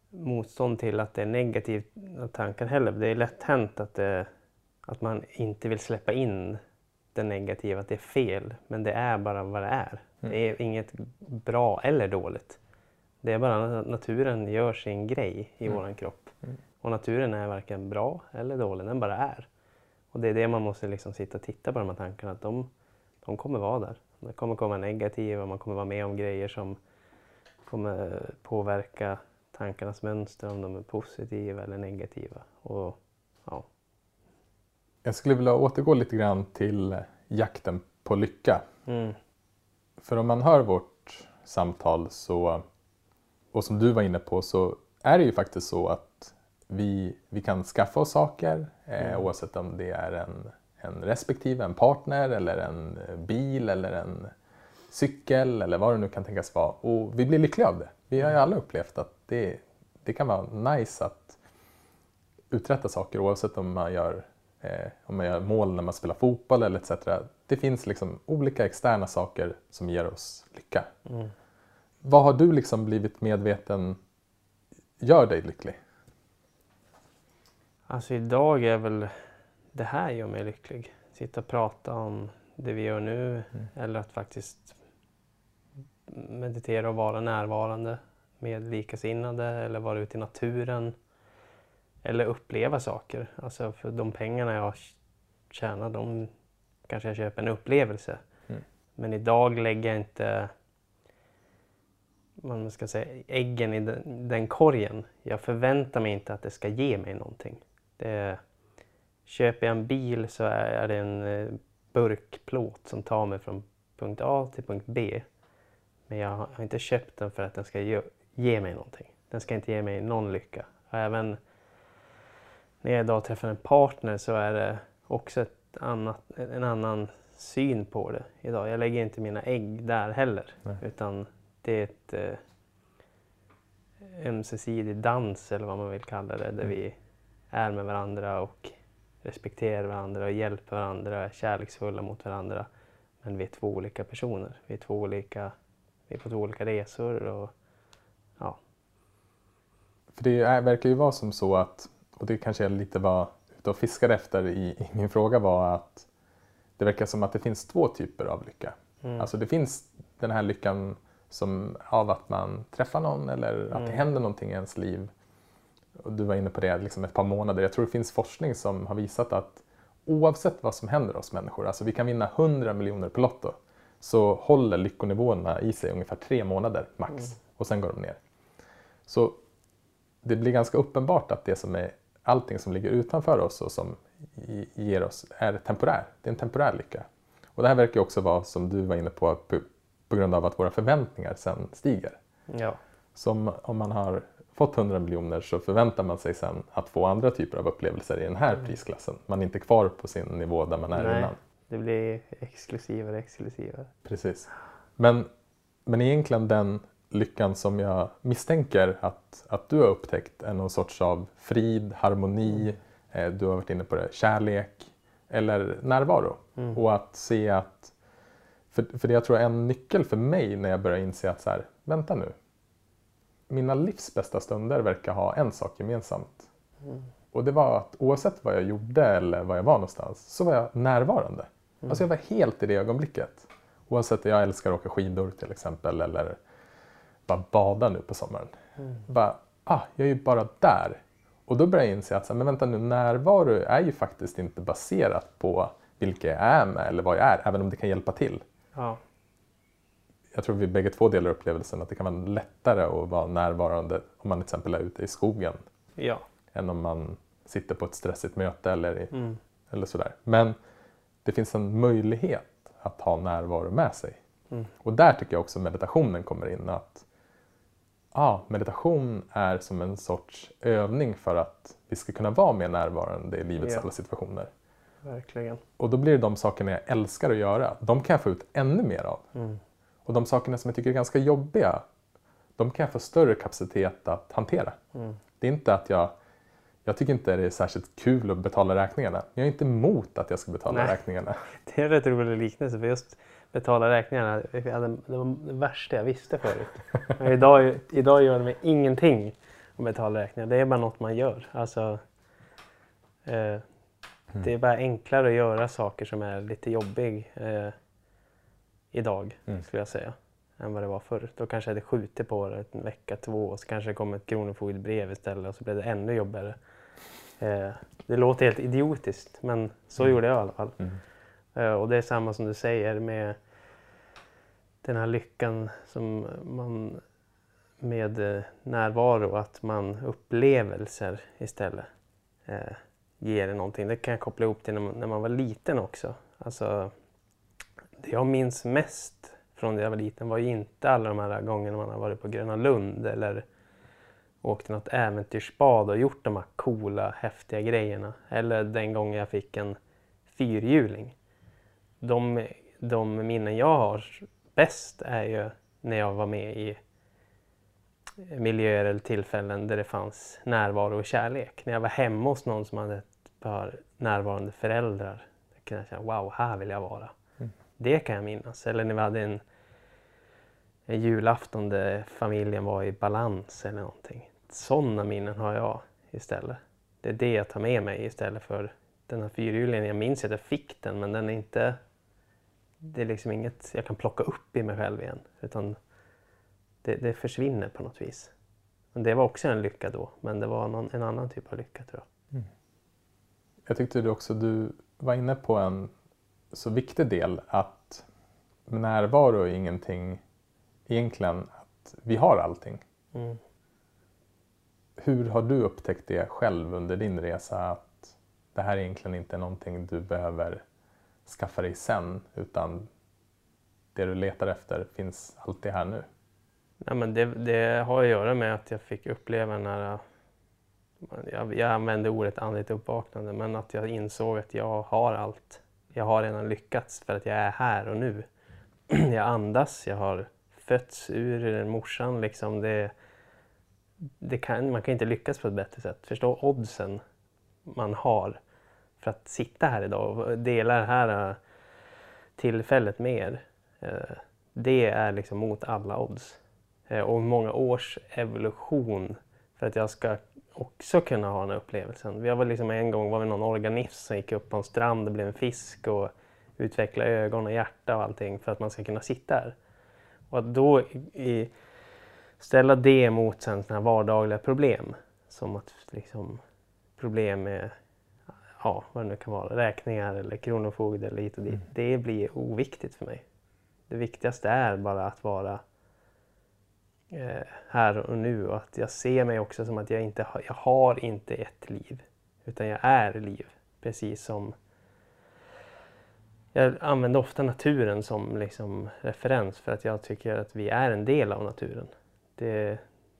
motstånd till att det är negativa tankar heller. Det är lätt hänt att, det, att man inte vill släppa in det negativa, att det är fel. Men det är bara vad det är. Mm. Det är inget bra eller dåligt. Det är bara att naturen gör sin grej i Mm. våran kropp. Mm. Och naturen är varken bra eller dålig, den bara är. Och det är det man måste liksom sitta och titta på de här tankarna, att de, de kommer vara där. Det kommer komma negativa, man kommer vara med om grejer som kommer påverka tankarnas mönster, om de är positiva eller negativa. Och, ja. Jag skulle vilja återgå lite grann till jakten på lycka. Mm. För om man hör vårt samtal så, och som du var inne på, så är det ju faktiskt så att vi, vi kan skaffa oss saker eh, Mm. oavsett om det är en, en respektive, en partner eller en eh, bil eller en cykel eller vad det nu kan tänkas vara. Och vi blir lyckliga av det. Vi har ju alla upplevt att det, det kan vara nice att uträtta saker oavsett om man gör eh, om man gör mål när man spelar fotboll eller etc. Det finns liksom olika externa saker som ger oss lycka. Mm. Vad har du liksom blivit medveten gör dig lycklig? Alltså idag är väl det här gör mig lycklig. Sitta och prata om det vi gör nu eller att faktiskt meditera och vara närvarande med likasinnade eller vara ute i naturen. Eller uppleva saker. Alltså för de pengarna jag tjänar, de kanske jag köper en upplevelse. Mm. Men idag lägger jag inte man ska säga, äggen i den, den korgen. Jag förväntar mig inte att det ska ge mig någonting. Det, köper jag en bil så är det en eh, burkplåt som tar mig från punkt A till punkt B. Men jag har inte köpt den för att den ska ge, ge mig någonting. Den ska inte ge mig någon lycka. Och även när jag idag träffar en partner så är det också annat, en annan syn på det idag. Jag lägger inte mina ägg där heller. Nej. Utan det är ett eh, ömsesidig dans eller vad man vill kalla det. Där Mm. vi är med varandra och respekterar varandra och hjälper varandra, är kärleksfulla mot varandra. Men vi är två olika personer. Vi är, två olika, vi är på två olika resor. Och, ja. För det är, verkar ju vara som så att, och det kanske jag lite var ute och fiskade efter i, i min fråga var att det verkar som att det finns två typer av lycka. Mm. Alltså det finns den här lyckan som av att man träffar någon eller att det Mm. händer någonting i ens liv. Och du var inne på det liksom ett par månader. Jag tror det finns forskning som har visat att oavsett vad som händer oss människor, alltså vi kan vinna 100 miljoner på Lotto, så håller lyckonivåerna i sig ungefär tre månader max Mm. och sen går de ner. Så det blir ganska uppenbart att det som är allting som ligger utanför oss och som ger oss är temporär. Det är en temporär lycka. Och det här verkar också vara, som du var inne på, på, grund av att våra förväntningar sen stiger. ja. Så om, man har fått 100 miljoner så förväntar man sig sen att få andra typer av upplevelser i den här Mm. prisklassen. Man är inte kvar på sin nivå där man är Nej. innan. Det blir exklusivare exklusivare. Precis. Men, men egentligen den lyckan som jag misstänker att, att du har upptäckt är någon sorts av frid, harmoni, eh, du har varit inne på det, kärlek eller närvaro. Mm. Och att se att, för, för det jag tror är en nyckel för mig när jag börjar inse att så här, vänta nu. Mina livs bästa stunder verkar ha en sak gemensamt. Mm. Och det var att oavsett vad jag gjorde eller var jag var någonstans så var jag närvarande. Mm. Alltså jag var helt i det ögonblicket. Oavsett, jag älskar att åka skidor till exempel eller bara bada nu på sommaren. Mm. Bara, ah, jag är ju bara där. Och då börjar jag inse att, så här, men vänta nu, närvaro är ju faktiskt inte baserat på vilka jag är med eller vad jag är, även om det kan hjälpa till. Ja. Jag tror vi bägge två delar upplevelsen att det kan vara lättare att vara närvarande om man till exempel är ute i skogen Ja. än om man sitter på ett stressigt möte eller, i, Mm. eller sådär. Men det finns en möjlighet att ha närvaro med sig. Mm. Och där tycker jag också meditationen kommer in. att ah, Meditation är som en sorts övning för att vi ska kunna vara mer närvarande i livets Ja. alla situationer. Verkligen. Och då blir det de sakerna jag älskar att göra, de kan jag få ut ännu mer av. Mm. Och de sakerna som jag tycker är ganska jobbiga, de kan jag få större kapacitet att hantera. Mm. Det är inte att jag, jag tycker inte det är särskilt kul att betala räkningarna. Jag är inte emot att jag ska betala Nej. räkningarna. Det är en rätt rolig liknelse för just betala räkningarna, det var det värsta jag visste förut. Men idag, idag gör det mig ingenting att betala räkningar. Det är bara något man gör. Alltså, eh, Det är bara enklare att göra saker som är lite jobbig eh, idag, Mm. skulle jag säga, än vad det var förr. Då kanske jag hade skjutit på det en vecka, två och så kanske det kom ett kronofogdebrev istället och så blev det ännu jobbigare. Eh, det låter helt idiotiskt, men så Mm. gjorde jag i alla fall. Mm. Eh, Och det är samma som du säger med den här lyckan som man med eh, närvaro, att man upplevelser istället eh, ger en någonting. Det kan jag koppla ihop till när man, var liten också. Alltså, det jag minns mest från när jag var liten var ju inte alla de här gångerna man har varit på Gröna Lund eller åkt något äventyrsbad och gjort de här coola, häftiga grejerna. Eller den gången jag fick en fyrhjuling. De, de minnen jag har bäst är ju när jag var med i miljöer eller tillfällen där det fanns närvaro och kärlek. När jag var hemma hos någon som hade par närvarande föräldrar. Kunde jag känna, wow, här vill jag vara. Mm. Det kan jag minnas. Eller när vi hade en, en julafton där familjen var i balans eller någonting. Sådana minnen har jag istället. Det är det jag tar med mig istället för den här fyrhjulingen. Jag minns att jag fick den men den är inte... Det är liksom inget jag kan plocka upp i mig själv igen. Utan det, det försvinner på något vis. Men det var också en lycka då, men det var någon, en annan typ av lycka tror jag. Jag tyckte du också du var inne på en så viktig del att närvaro är ingenting egentligen att vi har allting. Mm. Hur har du upptäckt det själv under din resa att det här egentligen inte är någonting du behöver skaffa dig sen utan det du letar efter finns alltid här nu? Ja, men det, det har att göra med att jag fick uppleva den här... Jag, jag använde ordet andligt uppvaknande, men att jag insåg att jag har allt. Jag har redan lyckats för att jag är här och nu. Jag andas, jag har fötts ur morsan. Liksom det, det kan, man kan inte lyckas på ett bättre sätt. Förstå oddsen man har för att sitta här idag och dela det här äh, tillfället med er. Eh, det är liksom mot alla odds. Eh, och många års evolution för att jag ska också kunna ha den här upplevelsen. Vi var liksom en gång var vi någon organism som gick upp på en strand och blev en fisk och utvecklade ögon och hjärta och allting för att man ska kunna sitta här. Och att då i, ställa det mot sen såna här vardagliga problem som att liksom problem med ja, vad det nu kan vara, räkningar eller kronofogde eller hit och dit. Det blir oviktigt för mig. Det viktigaste är bara att vara Eh, här och nu och att jag ser mig också som att jag inte har, jag har inte ett liv. Utan jag är liv. Precis som jag använder ofta naturen som liksom referens för att jag tycker att vi är en del av naturen. Det,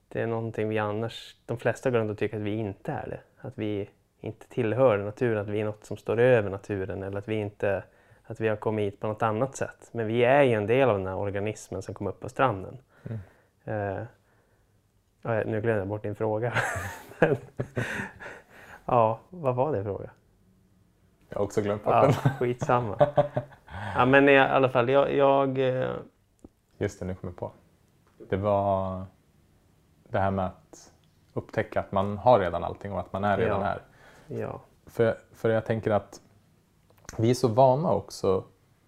det är någonting vi annars, de flesta går runt och tycker att vi inte är det. Att vi inte tillhör naturen, att vi är något som står över naturen eller att vi inte att vi har kommit hit på något annat sätt. Men vi är ju en del av den här organismen som kom upp på stranden. Mm. Eh, nu glömde jag bort din fråga. Men, ja, vad var det fråga? Jag har också glömt bort Ja, den. skitsamma. Ja, men i alla fall, jag... jag eh, Just det, nu kommer jag på. Det var det här med att upptäcka att man har redan allting och att man är redan Ja. här. ja, För, för jag tänker att vi är så vana också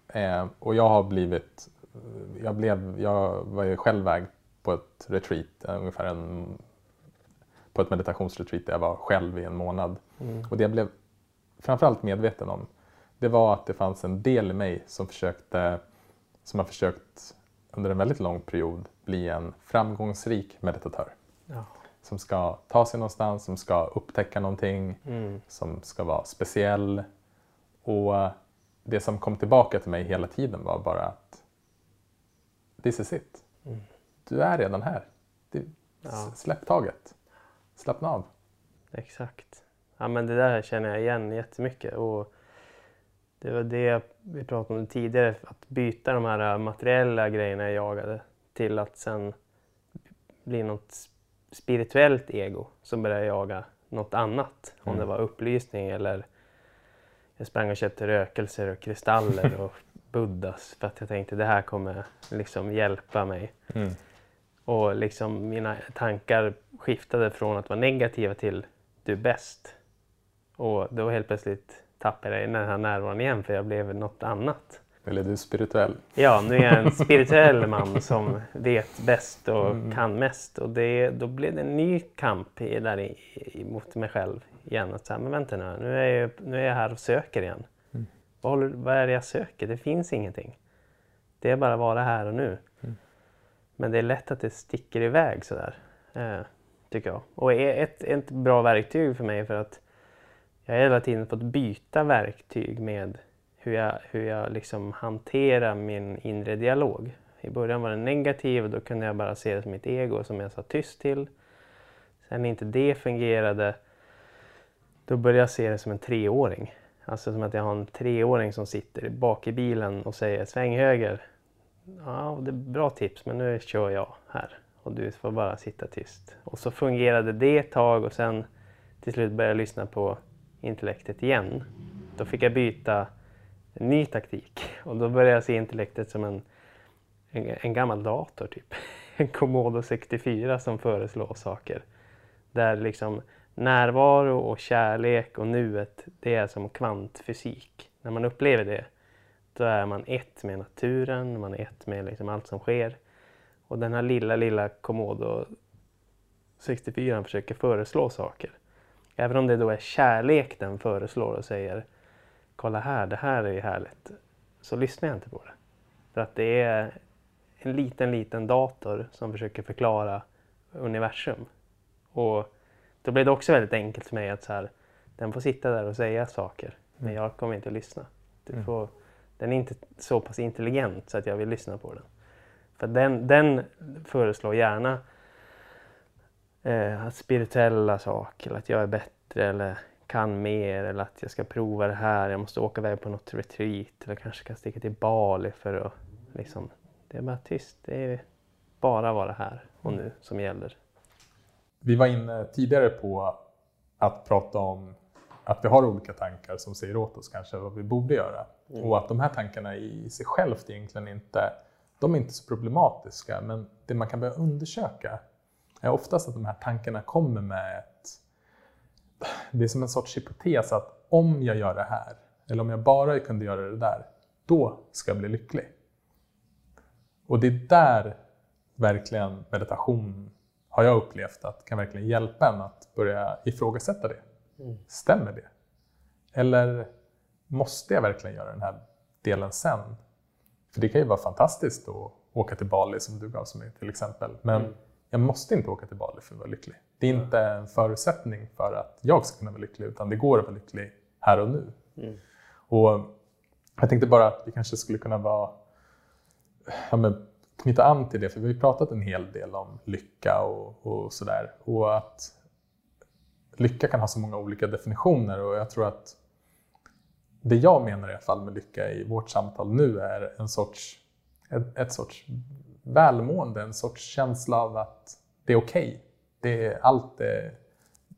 eh, och jag har blivit, jag, blev, jag var ju själv väg på ett retreat, eh, ungefär en, på ett meditationsretreat där jag var själv i en månad. mm, Och det jag blev framförallt medveten om, det var att det fanns en del i mig som försökte, som har försökt under en väldigt lång period bli en framgångsrik meditatör. ja, Som ska ta sig någonstans, som ska upptäcka någonting, mm, som ska vara speciell. Och det som kom tillbaka till mig hela tiden var bara att this is it. Du är redan här. Du, Ja. Släpp taget. Slappna av. exakt. Ja, men det där känner jag igen jättemycket. Och det var det vi pratade om tidigare, att byta de här materiella grejerna jag jagade till att sen bli något spirituellt ego som börjar jaga något annat. Om Mm. det var upplysning eller jag sprang och köpte rökelser och kristaller och buddhas för att jag tänkte det här kommer liksom hjälpa mig. Mm. Och liksom mina tankar skiftade från att vara negativa till du är bäst. Och då helt plötsligt tappade jag den här närvaron igen för jag blev något annat. Eller du är spirituell. Ja, nu är jag en spirituell man som vet bäst och Mm. kan mest. Och det, då blev det en ny kamp där i, i, mot mig själv igen. Att säga, men vänta nu, nu är, jag, nu är jag här och söker igen. Mm. Vad, håller, vad är det jag söker? Det finns ingenting. Det är bara att vara här och nu. Men det är lätt att det sticker iväg sådär, eh, tycker jag. Och är ett, ett bra verktyg för mig för att jag har hela tiden fått byta verktyg med hur jag, hur jag liksom hanterar min inre dialog. I början var den negativ och då kunde jag bara se det som mitt ego som jag sa tyst till. Sen när inte det fungerade, då började jag se det som en treåring. Alltså som att jag har en treåring som sitter bak i bilen och säger sväng höger. Ja, det är bra tips men nu kör jag här och du får bara sitta tyst. Och så fungerade det ett tag och sen till slut började jag lyssna på intellektet igen. Då fick jag byta en ny taktik och då började jag se intellektet som en, en, en gammal dator typ. En Commodore 64 som föreslår saker. Där liksom närvaro och kärlek och nuet, det är som kvantfysik. När man upplever det, då är man ett med naturen, man är ett med liksom allt som sker. Och den här lilla, lilla Commodore 64 försöker föreslå saker. Även om det då är kärlek den föreslår och säger Kolla här, det här är ju härligt. Så lyssnar jag inte på det. För att det är en liten, liten dator som försöker förklara universum. Och då blev det också väldigt enkelt för mig att så här, den får sitta där och säga saker. Men jag kommer inte att lyssna. Du Mm. får, den är inte så pass intelligent så att jag vill lyssna på den. För den, den föreslår gärna eh, att spirituella saker, eller att jag är bättre eller kan mer eller att jag ska prova det här, jag måste åka iväg på något retreat eller kanske kan sticka till Bali för att liksom, det är bara tyst. Det är bara vara här och nu som gäller. Vi var inne tidigare på att prata om att vi har olika tankar som säger åt oss kanske vad vi borde göra. Och att de här tankarna i sig självt egentligen inte, de är inte så problematiska. Men det man kan börja undersöka är oftast att de här tankarna kommer med ett... Det är som en sorts hypotes att om jag gör det här, eller om jag bara kunde göra det där, då ska jag bli lycklig. Och det är där verkligen meditation har jag upplevt att kan verkligen hjälpa en att börja ifrågasätta det. Stämmer det? Eller måste jag verkligen göra den här delen sen? För det kan ju vara fantastiskt att åka till Bali som du gav mig till exempel. Men Mm. jag måste inte åka till Bali för att vara lycklig. Det är inte en förutsättning för att jag ska kunna vara lycklig utan det går att vara lycklig här och nu. Mm. Och jag tänkte bara att vi kanske skulle kunna vara, ja, men, knyta an till det, för vi har ju pratat en hel del om lycka och, och sådär. Och att lycka kan ha så många olika definitioner och jag tror att det jag menar i alla fall med lycka i vårt samtal nu är en sorts, ett, ett sorts välmående, en sorts känsla av att det är okej. Det är allt är,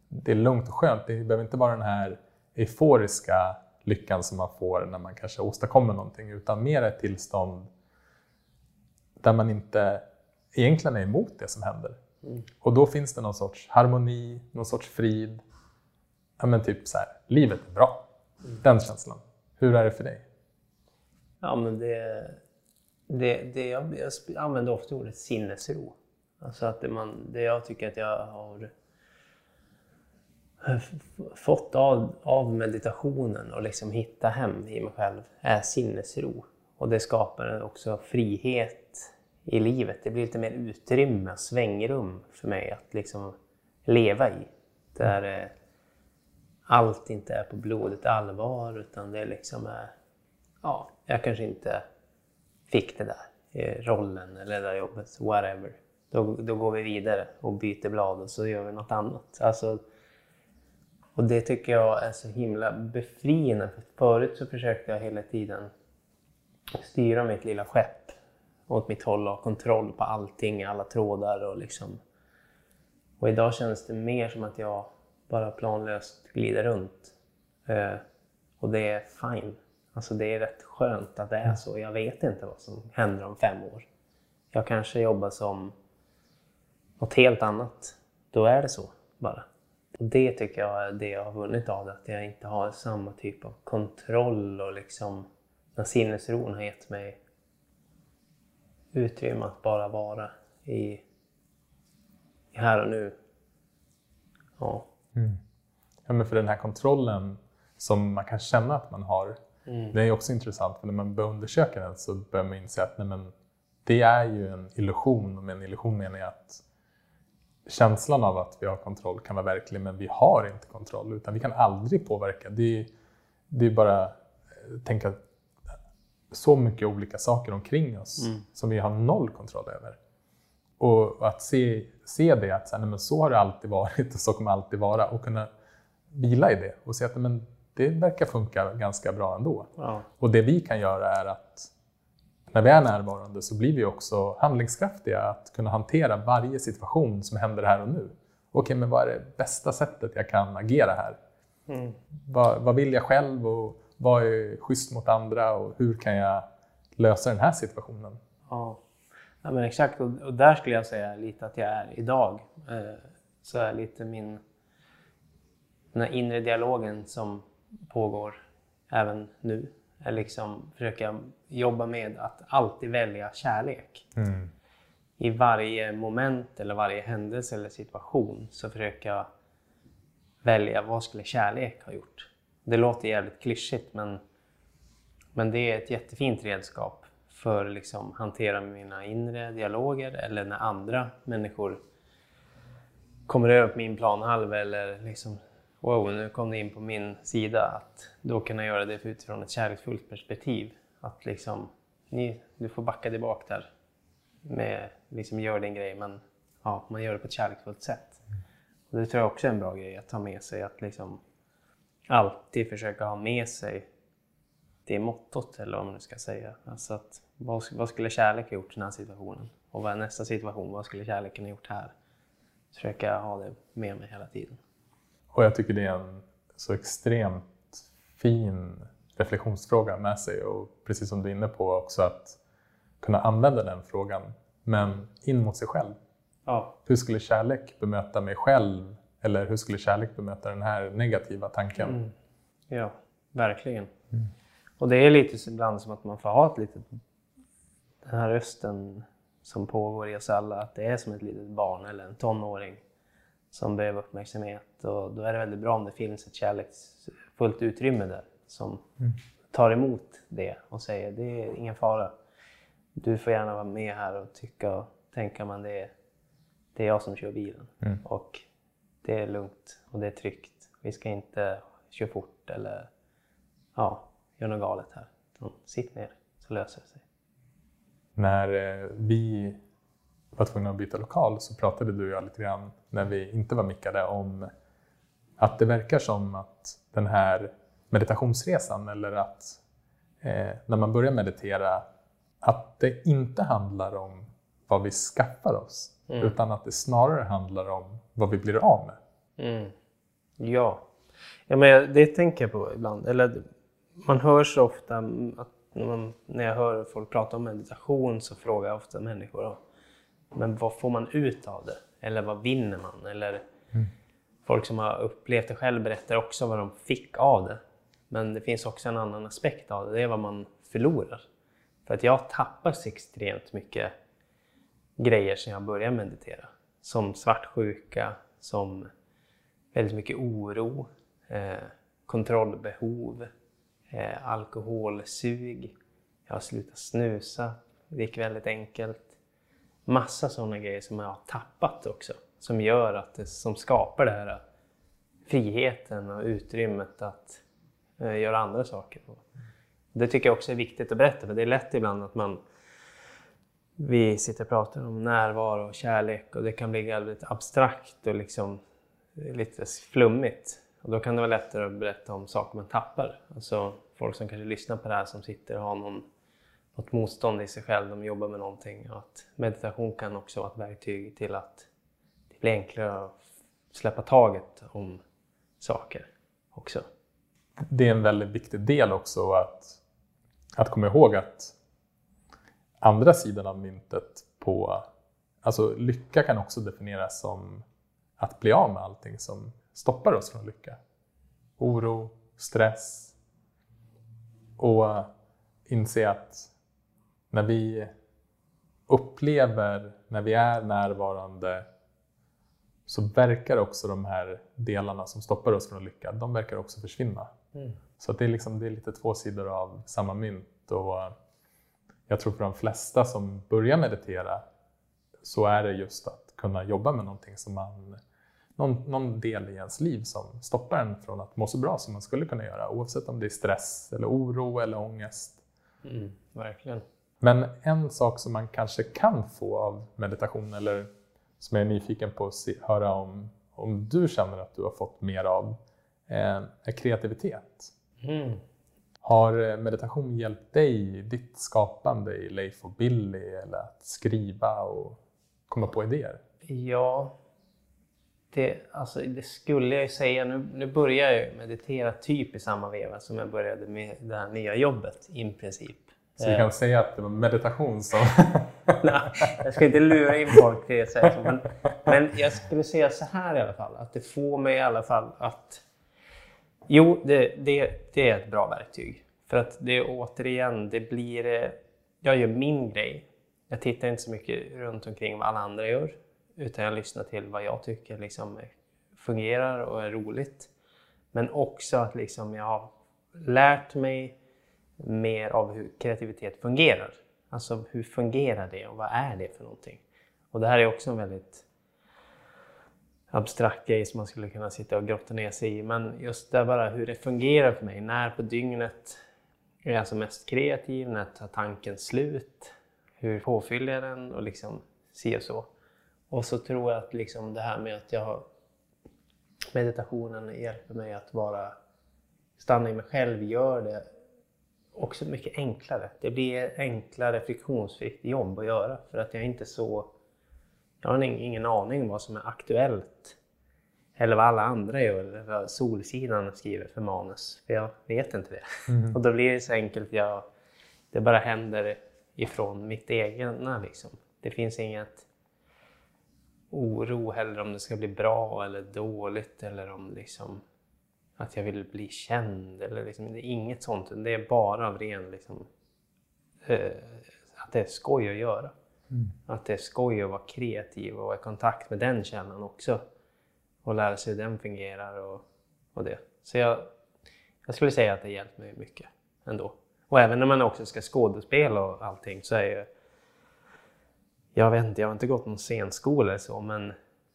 det är lugnt och skönt. Det behöver inte vara den här euforiska lyckan som man får när man kanske åstadkommer någonting, utan mer ett tillstånd där man inte egentligen är emot det som händer. Och då finns det någon sorts harmoni, någon sorts frid. Ja men typ så här, livet är bra. Den känslan. Hur är det för dig? Ja, men det, det, det jag, jag använder ofta ordet sinnesro. Alltså att det, man, det jag tycker att jag har eh, fått av, av meditationen och liksom hitta hem i mig själv är sinnesro. Och det skapar också frihet i livet. Det blir lite mer utrymme, svängrum för mig att liksom leva i. Där eh, allt inte är på blodigt allvar utan det liksom är ja, jag kanske inte fick det där eh, rollen eller det där jobbet, whatever. Då, då går vi vidare och byter blad och så gör vi något annat. Alltså, och det tycker jag är så himla befriande. För förut så försökte jag hela tiden styra mitt lilla skepp åt mitt håll och ha kontroll på allting, alla trådar och liksom Och idag känns det mer som att jag bara planlöst glider runt. Eh, och det är fine. Alltså det är rätt skönt att det är så. Jag vet inte vad som händer om fem år. Jag kanske jobbar som något helt annat. Då är det så bara. Och det tycker jag är det jag har vunnit av det. Att jag inte har samma typ av kontroll och liksom den sinnesron har gett mig utrymme att bara vara i, i här och nu. Ja. Ja, men för den här kontrollen som man kan känna att man har, det är också intressant för när man börjar undersöka den så börjar man inse att nej, men, det är ju en illusion och med en illusion menar jag att känslan av att vi har kontroll kan vara verklig men vi har inte kontroll utan vi kan aldrig påverka. Det är, det är bara tänka så mycket olika saker omkring oss som vi har noll kontroll över. Och att se, se det, att så, här, men så har det alltid varit och så kommer det alltid vara och kunna vila i det och se att men det verkar funka ganska bra ändå. Ja. Och det vi kan göra är att när vi är närvarande så blir vi också handlingskraftiga att kunna hantera varje situation som händer här och nu. Okej, men vad är det bästa sättet jag kan agera här? Vad, vad vill jag själv och vad är schysst mot andra och hur kan jag lösa den här situationen? Ja, ja men exakt. Och, och där skulle jag säga lite att jag är idag. Eh, så är lite min... Den här inre dialogen som pågår även nu. Är liksom försöka jobba med att alltid välja kärlek. I varje moment eller varje händelse eller situation så försöker jag välja vad skulle kärlek ha gjort. Det låter jävligt klyschigt men, men det är ett jättefint redskap för att liksom hantera mina inre dialoger eller när andra människor kommer över på min planhalva eller liksom wow, nu kom det in på min sida. Att då kunna göra det utifrån ett kärleksfullt perspektiv. Att liksom, ni, du får backa tillbaka där. Med, liksom gör din grej men ja, man gör det på ett kärleksfullt sätt. Och det tror jag också är en bra grej att ta med sig. Att liksom alltid försöka ha med sig det mottot eller vad man nu ska säga. Alltså att, vad, vad skulle kärlek ha gjort i den här situationen? Och vad är nästa situation? Vad skulle kärleken ha gjort här? Försöka ha det med mig hela tiden. Och jag tycker det är en så extremt fin reflektionsfråga med sig och precis som du är inne på också att kunna använda den frågan men in mot sig själv. Ja, Hur skulle kärlek bemöta mig själv? Eller hur skulle kärlek bemöta den här negativa tanken? Ja, verkligen. Och det är lite ibland som att man får ha ett litet... Den här rösten som pågår i oss alla, att det är som ett litet barn eller en tonåring som behöver uppmärksamhet. Och då är det väldigt bra om det finns ett kärleksfullt utrymme där som tar emot det och säger det är ingen fara. Du får gärna vara med här och tycka och tänka men det är, det är jag som kör bilen. Och det är lugnt och det är tryggt. Vi ska inte köra fort eller ja, göra något galet här. Sitt ner så löser det sig. När eh, vi var tvungna att byta lokal så pratade du och jag lite grann när vi inte var mickade om att det verkar som att den här meditationsresan eller att eh, när man börjar meditera att det inte handlar om vad vi skaffar oss utan att det snarare handlar om vad vi blir av med. Mm. Ja. ja men det tänker jag på ibland. Eller, man hör så ofta att när, man, när jag hör folk prata om meditation så frågar jag ofta människor men vad får man ut av det? Eller vad vinner man? Eller folk som har upplevt det själv berättar också vad de fick av det. Men det finns också en annan aspekt av det. Det är vad man förlorar. För att jag tappar så extremt mycket grejer sen jag började meditera. Som svartsjuka, som väldigt mycket oro, eh, kontrollbehov, eh, alkoholsug. Jag har slutat snusa, det gick väldigt enkelt. Massa sådana grejer som jag har tappat också. Som gör att det, som skapar det här friheten och utrymmet att eh, göra andra saker. Det tycker jag också är viktigt att berätta för det är lätt ibland att man vi sitter och pratar om närvaro och kärlek och det kan bli väldigt abstrakt och liksom lite flummigt. Och då kan det vara lättare att berätta om saker man tappar. Alltså folk som kanske lyssnar på det här som sitter och har någon, något motstånd i sig själv, de jobbar med någonting. Och att meditation kan också vara ett verktyg till att, det blir enklare att släppa taget om saker också. Det är en väldigt viktig del också att, att komma ihåg att andra sidan av myntet på... Alltså lycka kan också definieras som att bli av med allting som stoppar oss från lycka. Oro, stress. Och inse att när vi upplever, när vi är närvarande så verkar också de här delarna som stoppar oss från lycka, de verkar också försvinna. Mm. Så det, är liksom, det är lite två sidor av samma mynt. Och jag tror för de flesta som börjar meditera så är det just att kunna jobba med någonting som man, någon, någon del i ens liv som stoppar en från att må så bra som man skulle kunna göra oavsett om det är stress, eller oro eller ångest. Mm, verkligen. Men en sak som man kanske kan få av meditation eller som jag är nyfiken på att se, höra om, om du känner att du har fått mer av eh, är kreativitet. Mm. Har eh, meditation hjälpt dig i ditt skapande i Leif och Billy eller att skriva och komma på idéer? Ja, det, alltså, det skulle jag ju säga. Nu, nu börjar jag meditera typ i samma veva som jag började med det här nya jobbet i princip. Så vi kan säga att det var meditation som... Nej, jag ska inte lura in folk till det sättet. Men, men jag skulle säga så här i alla fall. Att det får mig i alla fall att... Jo, det, det, det är ett bra verktyg. För att det återigen, det blir... Eh, jag gör min grej. Jag tittar inte så mycket runt omkring vad alla andra gör. Utan jag lyssnar till vad jag tycker liksom fungerar och är roligt. Men också att liksom jag har lärt mig mer av hur kreativitet fungerar. Alltså hur fungerar det och vad är det för någonting? Och det här är också en väldigt abstrakt grej som man skulle kunna sitta och grotta ner sig i. Men just det bara hur det fungerar för mig. När på dygnet är jag som mest kreativ? När tar tanken slut? Hur påfyller jag den? Och liksom si och så. Och så tror jag att liksom det här med att jag har meditationen hjälper mig att vara stanna i mig själv, gör det också mycket enklare. Det blir enklare friktionsfritt jobb att göra för att jag är inte så... Jag har ingen aning vad som är aktuellt. Eller vad alla andra gör, eller vad Solsidan skriver för manus. För jag vet inte det. Och då blir det så enkelt, jag, det bara händer ifrån mitt egna liksom. Det finns inget oro heller om det ska bli bra eller dåligt eller om liksom att jag vill bli känd. Eller liksom, det är inget sånt. Det är bara av ren liksom, eh, att det är skoj att göra. Mm. Att det är skoj att vara kreativ och vara i kontakt med den källan också. Och lära sig hur den fungerar och, och det. Så jag, jag skulle säga att det hjälpt mig mycket ändå. Och även när man också ska skådespela och allting så är ju... Jag vet inte, jag har inte gått någon scenskola eller så men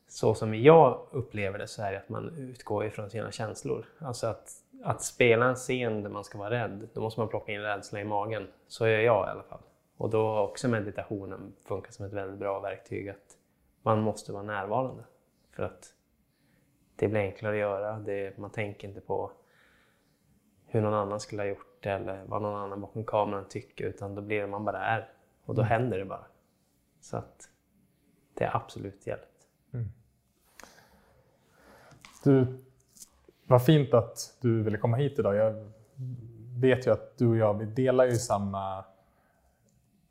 så som jag upplever det så är det att man utgår ifrån sina känslor. Alltså att, att spela en scen där man ska vara rädd, då måste man plocka in rädsla i magen. Så gör jag i alla fall. Och då har också meditationen funkat som ett väldigt bra verktyg att man måste vara närvarande. För att det blir enklare att göra. Det, man tänker inte på hur någon annan skulle ha gjort det eller vad någon annan bakom kameran tycker utan då blir det man bara är. Och då händer det bara. Så att det är absolut hjälpt. Du, vad fint att du ville komma hit idag. Jag vet ju att du och jag, vi delar ju samma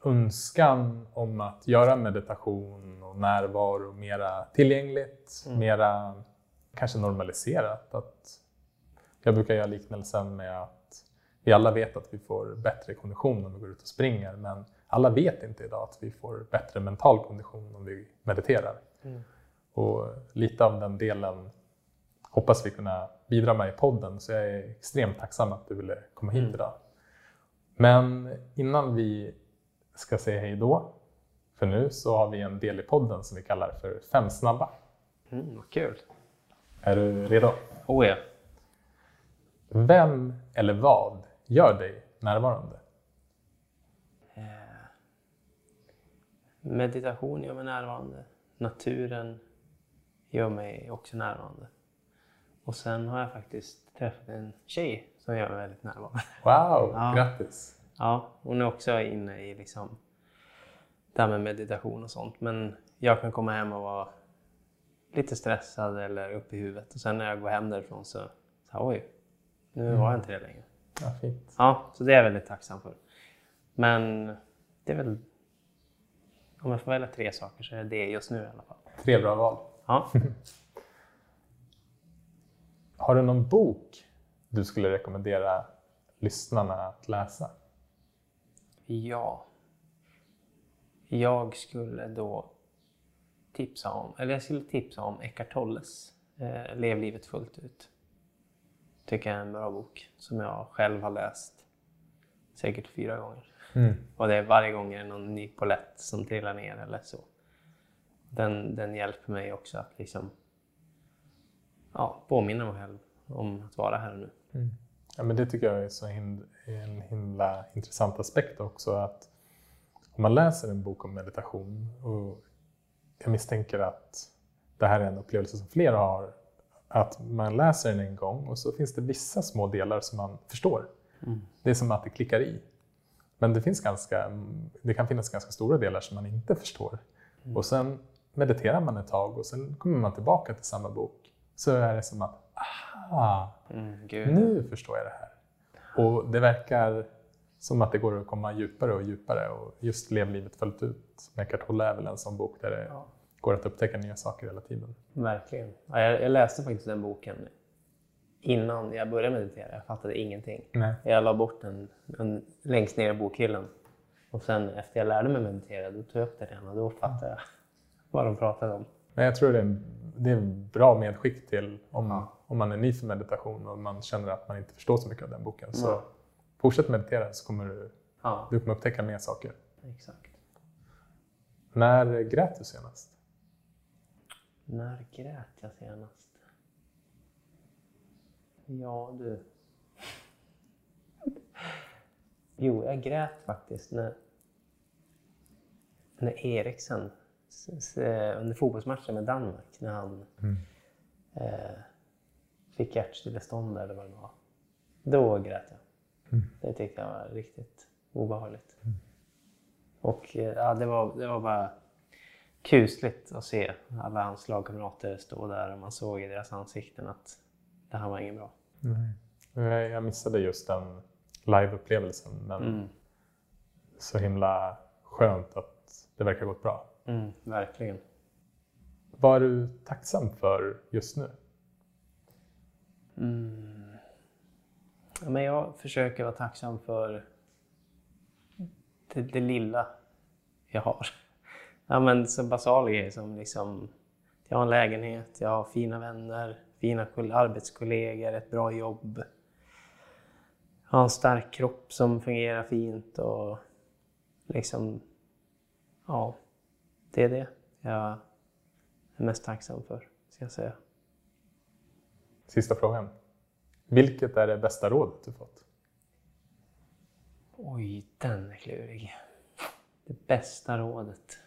önskan om att göra meditation och närvaro mera tillgängligt, mera kanske normaliserat. Att jag brukar göra liknelsen med att vi alla vet att vi får bättre kondition om vi går ut och springer, men alla vet inte idag att vi får bättre mental kondition om vi mediterar. Och lite av den delen hoppas vi kunna bidra med i podden, så jag är extremt tacksam att du ville komma hit idag. Men innan vi ska säga hej då, för nu så har vi en del i podden som vi kallar för Fem snabba. Mm, vad kul! Är du redo? Oh ja. Vem eller vad gör dig närvarande? Meditation gör mig närvarande. Naturen gör mig också närvarande. Och sen har jag faktiskt träffat en tjej som gör mig väldigt närvarande. Wow, Ja. grattis! Ja, hon är också inne i liksom det här med meditation och sånt. Men jag kan komma hem och vara lite stressad eller upp i huvudet. Och sen när jag går hem därifrån så, så oj, nu var jag inte det längre. Ja, fint. Ja, så det är jag väldigt tacksam för. Men det är väl, om jag får välja tre saker så är det det just nu i alla fall. Tre bra val. Ja. Har du någon bok du skulle rekommendera lyssnarna att läsa? Ja. Jag skulle då tipsa om, eller jag skulle tipsa om Eckart Tolles eh, Lev livet fullt ut. Tycker jag är en bra bok som jag själv har läst säkert fyra gånger. Och det är varje gång är det någon ny polett som trillar ner eller så. Den, den hjälper mig också att liksom ja, påminna mig själv om att vara här och nu. Ja, men det tycker jag är så hin- en himla intressant aspekt också. Att om man läser en bok om meditation och jag misstänker att det här är en upplevelse som flera har. Att man läser den en gång och så finns det vissa små delar som man förstår. Det är som att det klickar i. Men det, finns ganska, det kan finnas ganska stora delar som man inte förstår. Och sen mediterar man ett tag och sen kommer man tillbaka till samma bok. Så är det som att, aha, Mm, nu förstår jag det här. Och det verkar som att det går att komma djupare och djupare. Och just Lev livet fullt ut med Eckart Tolle är väl en sån bok där det Ja. går att upptäcka nya saker hela tiden. Verkligen. Ja, jag, jag läste faktiskt den boken innan jag började meditera. Jag fattade ingenting. Nej. Jag la bort den, den längst ner i bokhyllan. Och sen efter jag lärde mig meditera, då tog jag upp den igen och då fattade jag vad de pratade om. Men jag tror det är det är en bra medskick till om, om man är ny för meditation och man känner att man inte förstår så mycket av den boken. Så fortsätt meditera så kommer du, Ja, du kommer upptäcka mer saker. exakt. När grät du senast? När grät jag senast? Ja, du. Jo, jag grät faktiskt när, när Eriksen under fotbollsmatchen med Danmark, när han eh, fick hjärtstillestånd eller vad det var. Då grät jag. Det tyckte jag var riktigt obehagligt. Och eh, ja, det, var, det var bara kusligt att se alla hans lagkamrater stå där och man såg i deras ansikten att det här var inget bra. Jag jag missade just den liveupplevelsen men så himla skönt att det verkar gått bra. Mm, verkligen. Vad är du tacksam för just nu? Mm. Ja, men jag försöker vara tacksam för det, det lilla jag har. Ja, men så basala grejer som liksom, jag har en lägenhet, jag har fina vänner, fina arbetskollegor, ett bra jobb. Jag har en stark kropp som fungerar fint och liksom, ja, det är det jag är mest tacksam för, ska jag säga. Sista frågan. Vilket är det bästa rådet du fått? Oj, den är klurig. Det bästa rådet.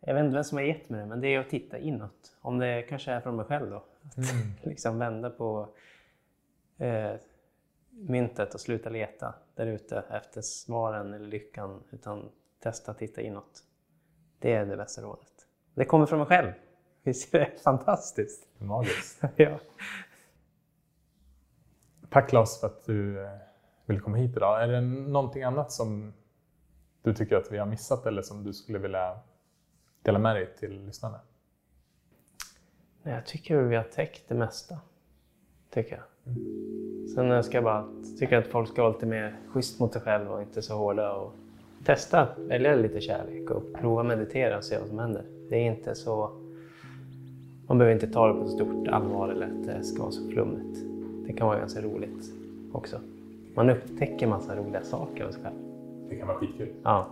Jag vet inte vem som har gett mig det, men det är att titta inåt. Om det kanske är från mig själv då. Att liksom vända på eh, myntet och sluta leta där ute efter svaren eller lyckan. Utan testa att titta inåt. Det är det bästa rådet. Det kommer från mig själv. Visst är det fantastiskt? Magiskt. ja. Tack Claes för att du eh, ville komma hit idag. Är det någonting annat som du tycker att vi har missat eller som du skulle vilja dela med dig till lyssnarna? Jag tycker vi har täckt det mesta. Tycker jag. Sen jag ska jag bara tycker att folk ska vara lite mer schysst mot sig själv och inte så hårda. Och testa, välja lite kärlek och prova meditera och se vad som händer. Det är inte så... Man behöver inte ta det på så stort allvar eller att det ska vara så flummigt. Det kan vara ganska roligt också. Man upptäcker massa roliga saker av sig själv. Det kan vara skitkul. Ja,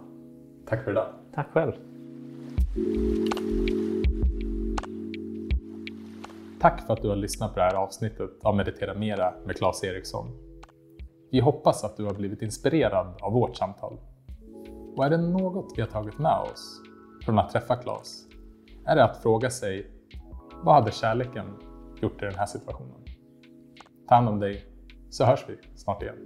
Tack för idag. tack själv. Tack för att du har lyssnat på det här avsnittet av Meditera Mera med Claes Eriksson. Vi hoppas att du har blivit inspirerad av vårt samtal. Och är det något vi har tagit med oss från att träffa Claes är det att fråga sig vad hade kärleken gjort i den här situationen? Ta hand om dig, så hörs vi snart igen.